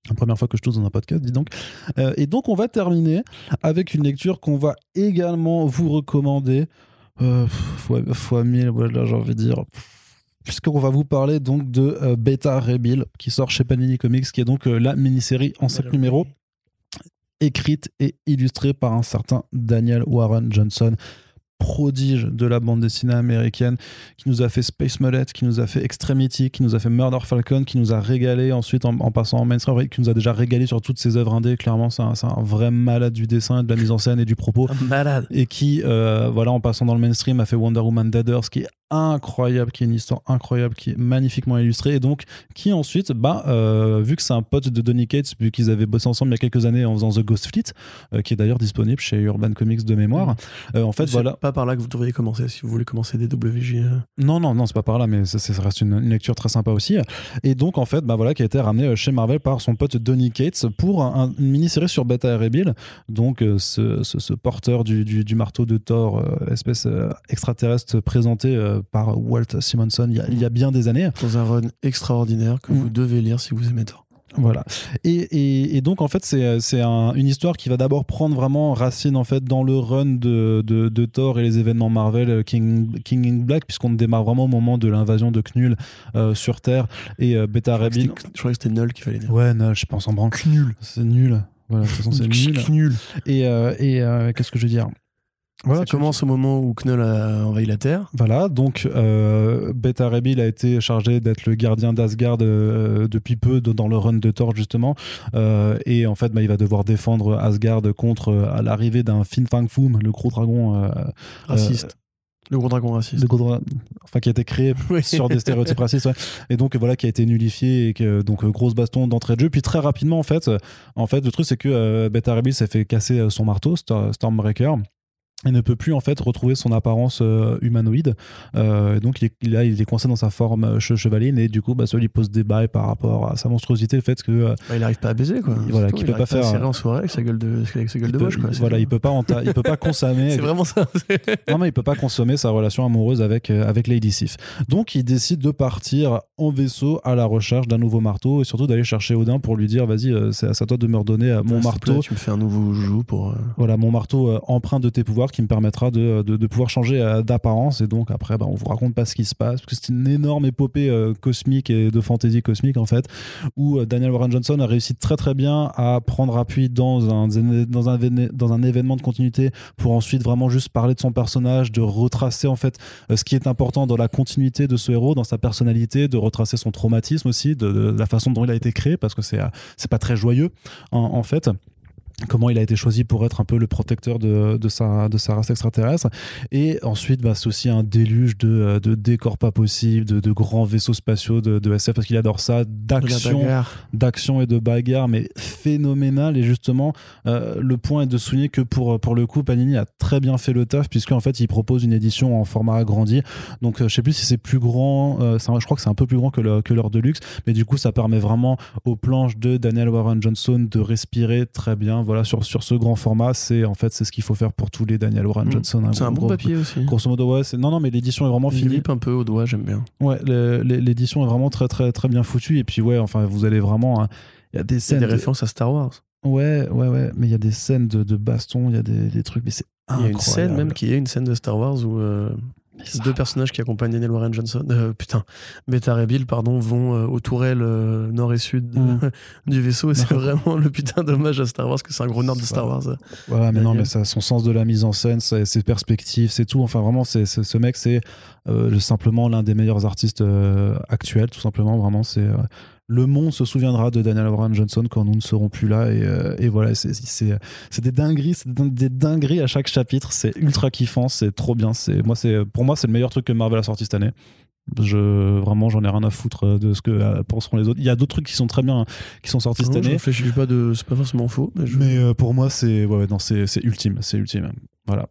La première fois que je tousse dans un podcast, dis donc. Euh, et donc, on va terminer avec une lecture qu'on va également vous recommander. Euh, fois, fois 1000, voilà, j'ai envie de dire. Puisqu'on va vous parler donc de euh, Beta Rebuild, qui sort chez Panini Comics, qui est donc euh, la mini-série en 7 numéros écrite et illustrée par un certain Daniel Warren Johnson, prodige de la bande dessinée américaine, qui nous a fait Space Mullet, qui nous a fait Extremity, qui nous a fait Murder Falcon, qui nous a régalé ensuite en, en passant en mainstream, qui nous a déjà régalé sur toutes ses œuvres indées. Clairement, c'est un, c'est un vrai malade du dessin, de la mise en scène et du propos Un malade. et qui, euh, voilà, en passant dans le mainstream, a fait Wonder Woman Dead Earth, qui est incroyable, qui est une histoire incroyable, qui est magnifiquement illustrée, et donc qui ensuite, bah, euh, vu que c'est un pote de Donny Cates, vu qu'ils avaient bossé ensemble il y a quelques années en faisant The Ghost Fleet, euh, qui est d'ailleurs disponible chez Urban Comics de mémoire, euh, en fait, voilà. pas par là que vous devriez commencer si vous voulez commencer des WJ. euh. Non, non, non, c'est pas par là, mais ça, ça reste une, une lecture très sympa aussi. Et donc, en fait, bah voilà, qui a été ramené chez Marvel par son pote Donny Cates pour un- un- une mini-série sur Beta et Rebuild. Donc, ce, ce- ce porteur du, du- du marteau de Thor, espèce extraterrestre présenté euh, par Walt Simonson il y, a, il y a bien des années. Dans un run extraordinaire que Mm. vous devez lire si vous aimez Thor. Voilà. Et, et- et donc, en fait, c'est c'est un- une histoire qui va d'abord prendre vraiment racine en fait, dans le run de, de, de Thor et les événements Marvel euh, King, King in Black, puisqu'on démarre vraiment au moment de l'invasion de Knull euh, sur Terre et euh, Beta Je Rebuild. crois que c'était Null qu'il fallait dire. Ouais, non, je pense en branle. Nul. C'est nul. Voilà, de toute façon, c'est nul. Nul. Et, euh, et qu'est-ce que je veux dire? Voilà, commence au moment où Knull a envahi la Terre. Voilà, donc euh, Beta Rebuild a été chargé d'être le gardien d'Asgard euh, depuis peu de- dans le run de Thor justement, Euh, et en fait bah, il va devoir défendre Asgard contre euh, à l'arrivée d'un Fin Fang Foom, le gros dragon, Raciste. le gros dragon raciste. le gros dra- enfin qui a été créé Oui. sur des stéréotypes racistes, ouais. et donc voilà qui a été nullifié et que donc grosse baston d'entrée de jeu. Puis très rapidement en fait, en fait le truc c'est que Beta Rebuild s'est fait casser son marteau Stor- Stormbreaker. Et ne peut plus en fait retrouver son apparence euh, humanoïde. Euh, donc il est, il il est coincé dans sa forme euh, che- chevaline et du coup bah, ça lui pose des bails par rapport à sa monstruosité, le fait que euh, Bah, il arrive pas à baiser quoi. Voilà, C'est qu'il peut Il pas faire, à serrer en soirée avec sa gueule de, avec sa gueule il de peut, moche quoi. il- C'est voilà, tout. il peut pas enta- il peut pas consommer. C'est vraiment ça. Non, mais il peut pas consommer sa relation amoureuse avec, avec Lady Sif. Donc, il décide de partir en vaisseau à la recherche d'un nouveau marteau et surtout d'aller chercher Odin pour lui dire Vas-y, c'est à toi de me redonner mon marteau. plaît, Tu me fais un nouveau joujou pour. Voilà, mon marteau empreint de tes pouvoirs qui me permettra de, de, pouvoir changer euh, d'apparence. Et donc, après, bah, on vous raconte pas ce qui se passe parce que c'est une énorme épopée euh, cosmique et de fantaisie cosmique, en fait, où euh, Daniel Warren Johnson a réussi très très bien à prendre appui dans un, dans un, dans un événement de continuité pour ensuite vraiment juste parler de son personnage, de retracer en fait ce qui est important dans la continuité de ce héros, dans sa personnalité, de retracer son traumatisme aussi, de, la façon dont il a été créé, parce que c'est pas très joyeux en fait comment il a été choisi pour être un peu le protecteur de, de, sa, de sa race extraterrestre. Et ensuite, bah, c'est aussi un déluge de, euh, de décors pas possibles, de, de grands vaisseaux spatiaux de, de SF, parce qu'il adore ça, de d'action et de bagarre, mais phénoménal. Et justement, euh, le point est de souligner que pour, pour le coup, Panini a très bien fait le taf, puisqu'en fait, il propose une édition en format agrandi. Donc, euh, je sais plus si c'est plus grand, euh, un- je crois que c'est un peu plus grand que, le, que leur Deluxe, mais du coup, ça permet vraiment aux planches de Daniel Warren Johnson de respirer très bien. Voilà, sur, sur ce grand format, c'est en fait c'est ce qu'il faut faire pour tous les Daniel Warren Mm. Johnson. C'est un bon gros- papier aussi. Grosso modo, ouais, non, non, mais l'édition est vraiment finie. grippe un peu au doigt, j'aime bien. Ouais, l'édition est vraiment très, très, très bien foutue. Et puis, ouais, enfin, vous allez vraiment. hein, Il y a des Il y a scènes. des de- références à Star Wars. Ouais, ouais, ouais. Mais il y a des scènes de, de baston, il y a des, des trucs, mais c'est Il y a incroyable. une scène même qui est une scène de Star Wars où euh, ces deux personnages qui accompagnent Daniel Warren Johnson, euh, putain, Beta Ray Bill, pardon, vont euh, aux tourelles euh, nord et sud Mm. du vaisseau. Et c'est vraiment le putain d'hommage à Star Wars, que c'est un gros nerd de Star Wars. Ouais, mais non, mais ça, son sens de la mise en scène, ses, ses perspectives, c'est tout. Enfin, vraiment, c'est, ce mec, c'est euh, simplement l'un des meilleurs artistes euh, actuels, tout simplement. Vraiment, c'est euh, le monde se souviendra de Daniel Warren Johnson quand nous ne serons plus là. Et, euh, et voilà, c'est- des dingueries, c'est des dingueries à chaque chapitre. C'est ultra kiffant, c'est trop bien. C'est moi, c'est pour moi, c'est le meilleur truc que Marvel a sorti cette année. Je vraiment, j'en ai rien à foutre de ce que euh, penseront les autres. Il y a d'autres trucs qui sont très bien, hein, qui sont sortis cette Non, je année. réfléchis pas de. C'est pas forcément faux. Mais je- Mais euh, pour moi, c'est ouais, non, c'est ultime, c'est ultime. Voilà.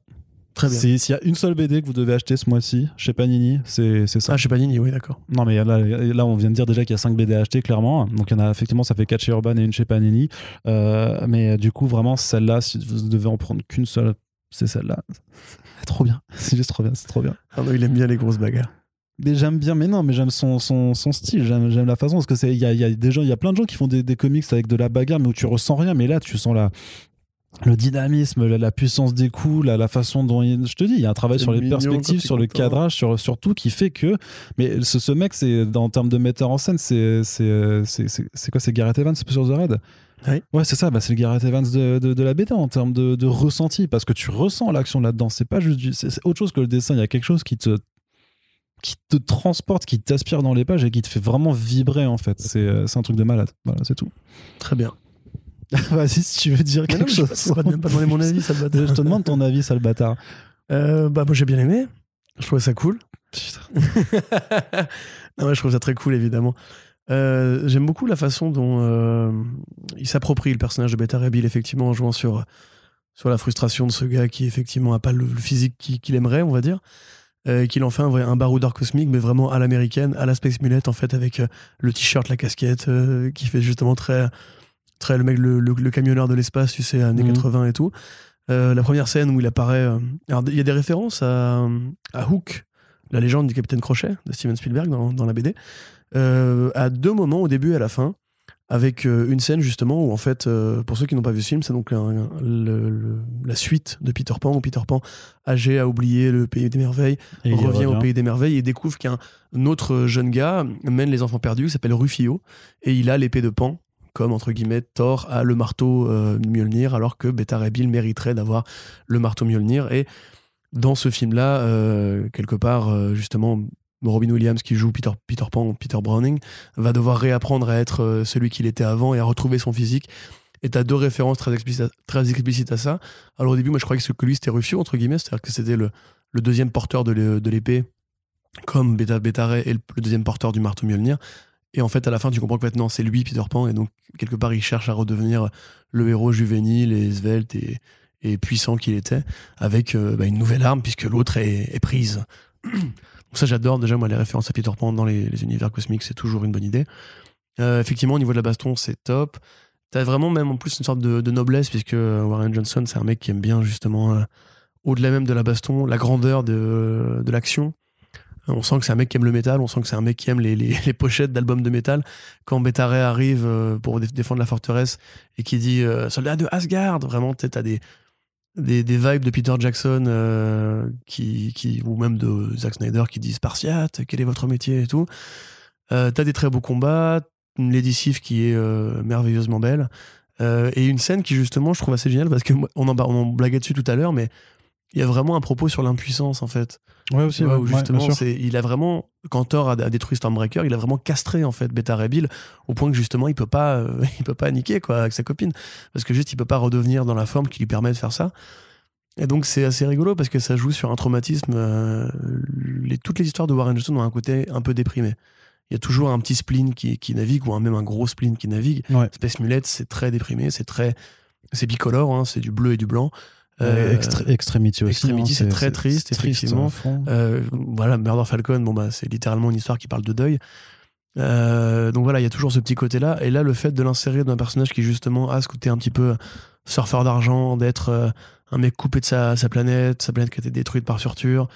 Très bien. S'il y a une seule BD que vous devez acheter ce mois-ci chez Panini, c'est ça. Ah, chez Panini, oui, d'accord. Non, mais là, là, on vient de dire déjà qu'il y a 5 BD à acheter, clairement. Donc, il y en a effectivement, ça fait 4 chez Urban et une chez Panini. Euh, mais euh, du coup, vraiment, celle-là, si vous devez en prendre qu'une seule, c'est celle-là. Trop bien. C'est juste trop bien. C'est trop bien. Ah non, il aime bien les grosses bagarres. Mais j'aime bien, mais non, mais j'aime son, son, son style, j'aime la façon, parce que c'est, il y a, il y a des gens, il y a plein de gens qui font des, des comics avec de la bagarre, mais où tu ressens rien, mais là, tu sens la, le dynamisme, la, la puissance des coups, la, la façon dont il, je te dis, il y a un travail sur les mignon perspectives, sur le content. cadrage, sur, sur tout qui fait que, mais ce, ce mec, c'est, en termes de metteur en scène, c'est, c'est, c'est, c'est, c'est quoi, c'est Gareth Evans sur The Red? Oui. Ouais, c'est ça, bah, c'est le Gareth Evans de, de, de la BD en termes de, de ressenti, parce que tu ressens l'action là-dedans. C'est pas juste c'est autre chose que le dessin. Il y a quelque chose qui te, qui te transporte, qui t'aspire dans les pages et qui te fait vraiment vibrer en fait. C'est euh, c'est un truc de malade. Voilà, c'est tout. Très bien. Vas-y, si tu veux dire Mais non, quelque mais je chose. même pas demander mon avis. Je te demande ton avis, sale bâtard. Euh, bah, moi, j'ai bien aimé. Je trouvais ça cool. Non, ouais, je trouve ça très cool, évidemment. Euh, J'aime beaucoup la façon dont euh, il s'approprie le personnage de Beta Ray Bill, effectivement, en jouant sur, sur la frustration de ce gars qui, effectivement, a pas le, le physique qui- qu'il aimerait, on va dire. Euh, qu'il en fait un, vrai- un baroudeur cosmique, mais vraiment à l'américaine, à la Space en fait, avec le t-shirt, la casquette, qui fait justement très, très le mec, le, le- le camionneur de l'espace, tu sais, années Mhm. 80 et tout. Euh, la première scène où il apparaît. euh, alors, il y a des références à, à Hook, la légende du capitaine Crochet de Steven Spielberg dans, dans la BD, euh, à deux moments, au début et à la fin, avec une scène justement où, en fait, pour ceux qui n'ont pas vu ce film, c'est donc un- un- le- le- la suite de Peter Pan, où Peter Pan, âgé, a oublié le pays des merveilles, Et revient au pays des merveilles et découvre qu'un autre jeune gars mène les enfants perdus, qui s'appelle Rufio, et il a l'épée de Pan, comme entre guillemets Thor a le marteau euh, Mjolnir, alors que Beta Bill mériterait d'avoir le marteau Mjolnir. Et dans ce film-là, euh, quelque part, euh, justement, Robin Williams qui joue Peter, Peter Pan, Peter Browning, va devoir réapprendre à être euh, celui qu'il était avant et à retrouver son physique. Et t'as deux références très explicites, très explicites à ça. Alors au début, moi je croyais que, que lui c'était Rufio, entre guillemets, c'est-à-dire que c'était le, le deuxième porteur de l'é- de l'épée, comme Beta, Ray est le, le deuxième porteur du marteau Mjolnir. Et en fait, à la fin, tu comprends que maintenant c'est lui, Peter Pan, et donc quelque part, il cherche à redevenir le héros juvénile et svelte et, et puissant qu'il était, avec euh, bah, une nouvelle arme, puisque l'autre est, prise. Donc ça, j'adore déjà, moi, les références à Peter Pan dans les, univers cosmiques, c'est toujours une bonne idée. Euh, effectivement, au niveau de la baston, c'est top. T'as vraiment même en plus une sorte de, noblesse, puisque Warren Johnson, c'est un mec qui aime bien justement, euh, au-delà même de la baston, la grandeur de, de l'action. On sent que c'est un mec qui aime le métal, on sent que c'est un mec qui aime les, pochettes d'albums de métal. Quand Beta Ray arrive euh, pour dé- défendre la forteresse et qui dit euh, Soldat de Asgard, vraiment, t'as des, des, vibes de Peter Jackson euh, qui, ou même de Zack Snyder qui dit Spartiate, quel est votre métier? et tout. T'as des très beaux combats, une Lady Sif qui est merveilleusement belle. Et une scène qui justement je trouve assez géniale parce que on en, on en blaguait dessus tout à l'heure mais il y a vraiment un propos sur l'impuissance en fait Ouais, aussi. ouais, où justement, c'est, il a vraiment, quand Thor a, a détruit Stormbreaker, il a vraiment castré en fait Beta Ray Bill au point que justement il peut pas, euh, il peut pas niquer quoi avec sa copine parce que juste il peut pas redevenir dans la forme qui lui permet de faire ça. Et donc c'est assez rigolo parce que ça joue sur un traumatisme. euh, les, toutes les histoires de Warren Johnson ont un côté un peu déprimé. Il y a toujours un petit spleen qui, qui navigue ou un- même un gros spleen qui navigue. Ouais. Space Mullet, c'est très déprimé, c'est très, c'est bicolore, hein, c'est du bleu et du blanc. Euh, Extré- Extremity aussi. Extremity, hein, c'est très triste, effectivement. à fond. euh, voilà, Murder Falcon, bon bah c'est littéralement une histoire qui parle de deuil. Euh, donc voilà, il y a toujours ce petit côté-là. Et là, le fait de l'insérer dans un personnage qui justement a ce côté un petit peu surfeur d'argent, d'être euh, un mec coupé de sa, sa planète, sa planète qui a été détruite par surture.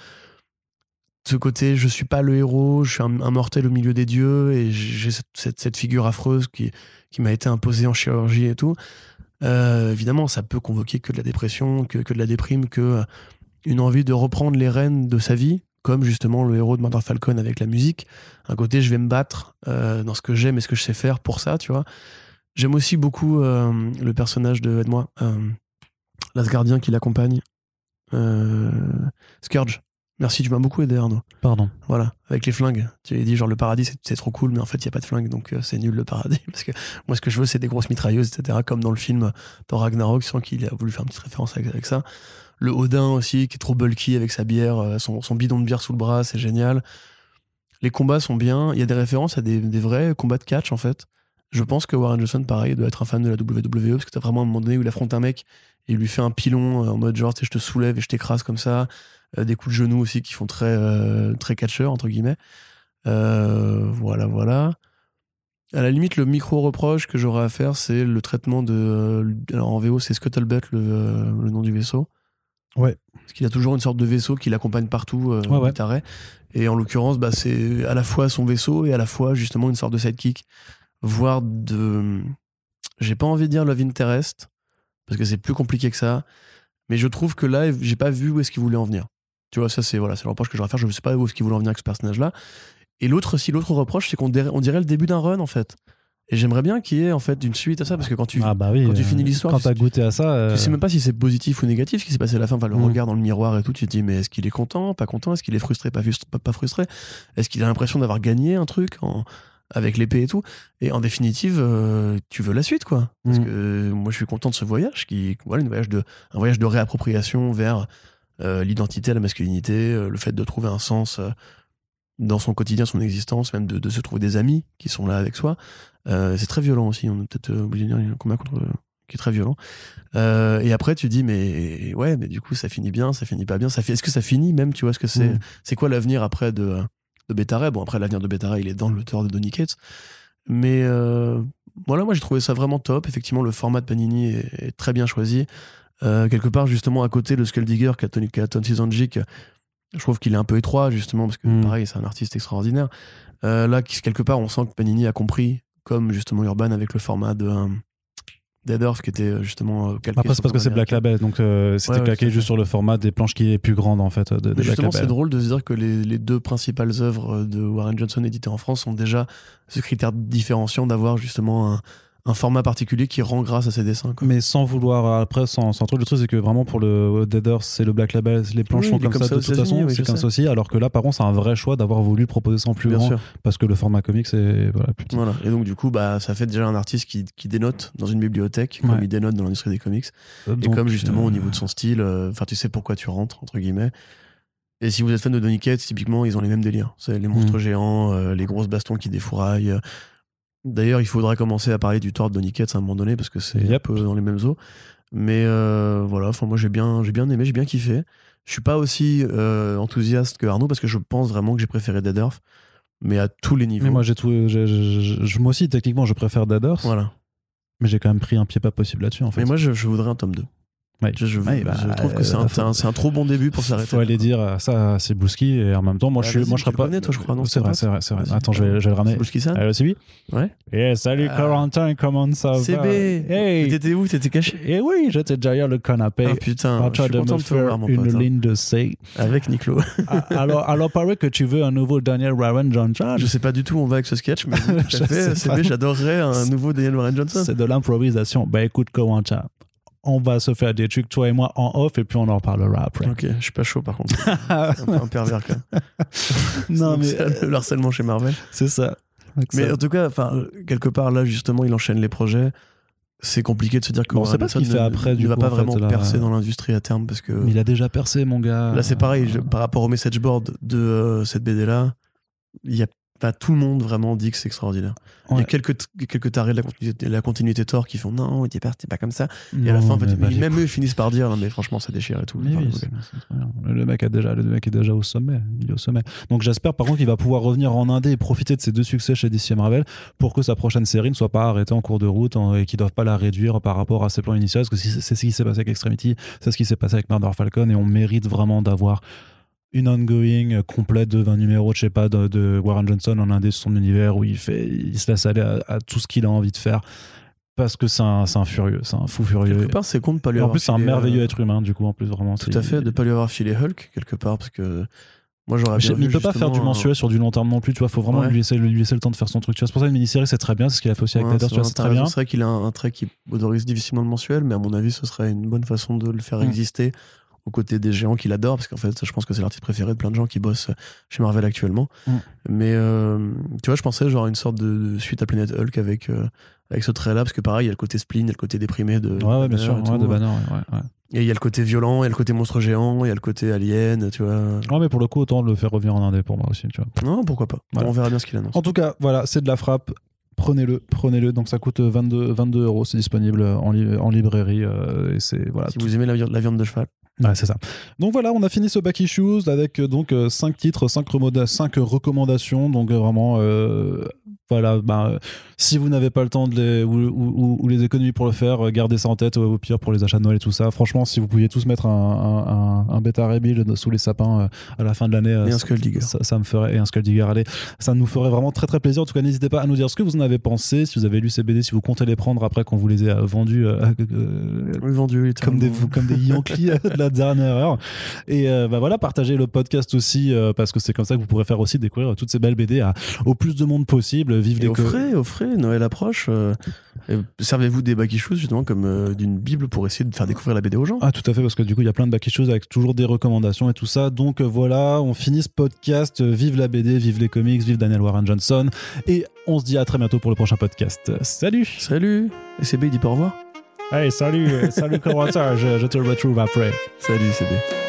Ce côté, je suis pas le héros, je suis un, un mortel au milieu des dieux et j'ai cette, cette- cette figure affreuse qui, qui m'a été imposée en chirurgie et tout. Euh, évidemment, ça peut convoquer que de la dépression, que, de la déprime, que euh, une envie de reprendre les rênes de sa vie, comme justement le héros de Murder Falcon avec la musique. Un côté, je vais me battre euh, dans ce que j'aime et ce que je sais faire pour ça, tu vois. J'aime aussi beaucoup le personnage de, aide-moi, l'Asgardien qui l'accompagne, Scourge. Merci, tu m'as beaucoup aidé, Arnaud. Pardon. Voilà, avec les flingues. Tu avais dit, genre, le paradis, c'est- trop cool, mais en fait, il n'y a pas de flingues, donc euh, c'est nul le paradis. Parce que moi, ce que je veux, c'est des grosses mitrailleuses, etc., comme dans le film Thor Ragnarok, sans qu'il a voulu faire une petite référence avec, avec ça. Le Odin aussi, qui est trop bulky avec sa bière, euh, son, son bidon de bière sous le bras, c'est génial. Les combats sont bien. Il y a des références à des, des vrais combats de catch, en fait. Je pense que Warren Johnson, pareil, doit être un fan de la WWE, parce que t'as vraiment un moment donné où il affronte un mec et il lui fait un pilon euh, en mode genre, tu sais, je te soulève et je t'écrase comme ça. Euh, des coups de genoux aussi qui font très, euh, très catcheur, entre guillemets. Euh, voilà, voilà. À la limite, le micro-reproche que j'aurais à faire, c'est le traitement de. Alors en VO, c'est Scuttlebutt, le, le nom du vaisseau. Ouais. Parce qu'il a toujours une sorte de vaisseau qui l'accompagne partout, euh, Ouais. Et en l'occurrence, bah, c'est à la fois son vaisseau et à la fois justement une sorte de sidekick, voire de. J'ai pas envie de dire Love Interest, parce que c'est plus compliqué que ça. Mais je trouve que là, j'ai pas vu où est-ce qu'il voulait en venir. Tu vois, ça, c'est voilà, c'est le reproche que j'aurais à faire. Je ne sais pas où est-ce qu'il voulait en venir avec ce personnage-là. Et l'autre, si l'autre reproche, c'est qu'on dirait, on dirait le début d'un run, en fait. Et j'aimerais bien qu'il y ait, en fait, une suite à ça, parce que quand tu. ah bah oui. quand tu euh, finis l'histoire, Quand tu- t'as goûté à ça. euh, Tu sais même pas si c'est positif ou négatif ce qui s'est passé à la fin. Enfin, le Mm. regard dans le miroir et tout, tu te dis, mais est-ce qu'il est content, pas content? Est-ce qu'il est frustré, pas, frustré? Est-ce qu'il a l'impression d'avoir gagné un truc en- avec l'épée et tout? Et en définitive, euh, tu veux la suite, quoi. Parce Mm. que moi, je suis content de ce voyage, qui, voilà, une voyage de, un voyage de réappropriation vers euh, l'identité, la masculinité, euh, le fait de trouver un sens euh, dans son quotidien, son existence, même de, de se trouver des amis qui sont là avec soi. Euh, c'est très violent aussi. On est peut-être obligé de dire il y a un combat contre qui est très violent. Euh, et après, tu dis, mais ouais, mais du coup, ça finit bien, ça finit pas bien. Ça est-ce que ça finit même Tu vois ce que c'est Mm. C'est quoi l'avenir après de, de Betara Bon, après, l'avenir de Betara, il est dans le tort de Donny Cates. Mais euh, voilà, moi, j'ai trouvé ça vraiment top. Effectivement, le format de Panini est, est très bien choisi. Euh, quelque part, justement, à côté, le Skulldigger qu'a Tony, qu'a Tony Zanjic, je trouve qu'il est un peu étroit, justement, parce que Mm. pareil, c'est un artiste extraordinaire. Euh, là, quelque part, on sent que Panini a compris, comme justement Urban avec le format de euh, Dead Earth, qui était justement calqué Après, c'est parce que c'est Black. Label, donc euh, c'était Ouais, juste sur le format des planches qui est plus grande en fait de, de justement, c'est drôle de se dire que les, les deux principales œuvres de Warren Johnson éditées en France ont déjà ce critère différenciant d'avoir justement un, un format particulier qui rend grâce à ses dessins. quoi. Mais sans vouloir, euh, après, sans, sans trop le truc, c'est que vraiment pour le Dead Earth, c'est le Black Label, les planches Oui, sont comme, comme ça, ça de toute façon, oui, c'est comme sais. ça aussi. Alors que là, par contre, c'est un vrai choix d'avoir voulu proposer ça en plus Bien grand sûr. parce que le format comics c'est voilà, plus petit. Voilà. Et donc, du coup, bah, ça fait déjà un artiste qui, qui dénote dans une bibliothèque, Ouais. comme il dénote dans l'industrie des comics. Et Donc, comme justement euh, au niveau de son style, euh, enfin, tu sais pourquoi tu rentres, entre guillemets. Et si vous êtes fan de Donny Cates, typiquement, ils ont les mêmes délires. C'est les monstres Mm. géants, euh, les grosses bastons qui défouraillent. D'ailleurs, il faudra commencer à parler du tort de Donny Cates à un moment donné, parce que c'est un peu dans les mêmes eaux. Mais euh, voilà, enfin, moi j'ai bien, j'ai bien aimé, j'ai bien kiffé. Je suis pas aussi euh, enthousiaste que Arnaud, parce que je pense vraiment que j'ai préféré Dead Earth, mais à tous les niveaux. Mais moi, j'ai tout. j'ai- j'ai- j'ai- moi aussi, techniquement, je préfère Dead Earth, voilà. mais j'ai quand même pris un pied pas possible là-dessus en fait. Mais moi, je, je voudrais un tome 2. Ouais. Je, je- Ouais, bah, je trouve que c'est euh, un, c'est un- trop bon début pour s'arrêter. faut aller dire euh, ça à Sibulski et en même temps, moi, Ah, je suis, moi, je tu serais le pas. connais, toi, je crois, non, C'est vrai, c'est vrai, c'est vrai. Attends, je vais, je vais le ramener. Sibulski-san Allô, Sibi Ouais. Eh, salut, Ah. Corentin, comment ça va CB Hey T'étais où? T'étais caché? Et oui, j'étais derrière le canapé. Ah putain, en je train suis de content me de te voir, faire mon une pote. hein. ligne de C. Avec Niclo. Ah, alors, alors, paraît que tu veux un nouveau Daniel Warren Johnson? Je sais pas du tout où on va avec ce sketch, mais tout à fait. j'adorerais un nouveau Daniel Warren Johnson. C'est de l'improvisation. Bah écoute, Corentin, on va se faire des trucs, toi et moi, en off, et puis on en parlera après. Ok, je suis pas chaud par contre. Un un pervers quand même. non, mais c'est le harcèlement chez Marvel. c'est ça. Mais en tout cas, quelque part là, justement, il enchaîne les projets. C'est compliqué de se dire que Bon, on sait pas ce qu'il fait après, ne du va coup, pas en fait, vraiment là. percer dans l'industrie à terme parce que Mais il a déjà percé, mon gars. Là, c'est pareil. je- par rapport au message board de euh, cette BD-là, il y a tout le monde vraiment dit que c'est extraordinaire. Il y a quelques, quelques tarés de la continuité, de la continuité Thor qui font non, est pas, c'est pas comme ça. Et à la fin, en fait, mais bah, même eux finissent par dire non, mais franchement, ça déchire et tout. Oui, c'est- c'est. Le mec a déjà, le mec est déjà au sommet. Il est au sommet. Donc j'espère par contre qu'il va pouvoir revenir en Indé et profiter de ses deux succès chez DC Marvel pour que sa prochaine série ne soit pas arrêtée en cours de route hein, et qu'ils doivent pas la réduire par rapport à ses plans initiaux. Parce que si- c'est ce qui s'est passé avec Extremity, c'est ce qui s'est passé avec Murder Falcon et on mérite vraiment d'avoir une ongoing euh, complète de 20 numéros, je sais pas, de, de Warren Johnson en Indé sur son univers où il fait, il se laisse aller à, à tout ce qu'il a envie de faire. Parce que c'est un, un furieux, c'est un fou furieux. Quelque part, c'est con de pas lui en plus, c'est un merveilleux euh, être humain, du coup, en plus, vraiment. Tout à fait, de pas lui avoir filé Hulk quelque part parce que moi j'aurais bien mais il peut pas faire du un- mensuel sur du long terme non plus, tu vois. Faut vraiment Ouais. lui, laisser, lui laisser le temps de faire son truc. Tu vois, c'est pour ça une mini-série, c'est très bien. C'est ce qu'il a fait aussi avec Ouais, c'est tu vois, vrai, c'est t'as très bien. C'est vrai qu'il a un trait qui autorise difficilement le mensuel, mais à mon avis, ce serait une bonne façon de le faire Mm. exister aux côtés des géants qu'il adore, parce qu'en fait, je pense que c'est l'artiste préféré de plein de gens qui bossent chez Marvel actuellement. Mm. Mais euh, tu vois, je pensais genre à une sorte de, suite à Planet Hulk avec, euh, avec ce trait-là, parce que pareil, il y a le côté spleen, il y a le côté déprimé de. Ouais, ouais, bien Banner sûr, ouais, de Banner, ouais, ouais, ouais. Et il y a le côté violent, il y a le côté monstre géant, il y a le côté alien, tu vois. Ouais, mais pour le coup, autant le faire revenir en indé pour moi aussi, tu vois. Non, pourquoi pas. Voilà. On verra bien ce qu'il annonce. En tout cas, voilà, c'est de la frappe. Prenez-le, prenez-le. Donc ça coûte 22, 22 euros. C'est disponible en, li- en librairie. euh, et c'est voilà. Si vous aimez la viande de cheval. Ouais, c'est ça. Donc voilà, on a fini ce back issues avec euh, donc 5 titres, 5 recommandations. Donc euh, vraiment, euh, voilà, bah, si vous n'avez pas le temps de les, ou, ou- ou les économies pour le faire, euh, gardez ça en tête euh, au pire pour les achats de Noël et tout ça. Franchement, si vous pouviez tous mettre un, un, un, un bêta rebuild sous les sapins à la fin de l'année, Et un ça- Skull Digger. ça, ça me ferait et un Skull Digger, allez, ça nous ferait vraiment très très plaisir. En tout cas, n'hésitez pas à nous dire ce que vous en avez pensé, si vous avez lu ces BD, si vous comptez les prendre après qu'on vous les ait vendus euh, euh, Oui, vendu, comme des, comme des Yankees de la dernière heure. Et euh, bah voilà, partagez le podcast aussi, parce que c'est comme ça que vous pourrez faire aussi découvrir toutes ces belles BD à, au plus de monde possible. Vive Et les au frais, au frais, Noël approche. euh, Servez-vous des back issues justement comme euh, d'une bible pour essayer de faire découvrir la BD aux gens. Ah tout à fait parce que du coup il y a plein de back issues avec toujours des recommandations et tout ça. Donc euh, voilà on finit ce podcast. Euh, vive la BD vive les comics vive Daniel Warren Johnson. Et on se dit à très bientôt pour le prochain podcast. Salut! Salut! Et CB il dit pas au revoir. Hey salut salut comment ça? Je, je te retrouve après. Salut CB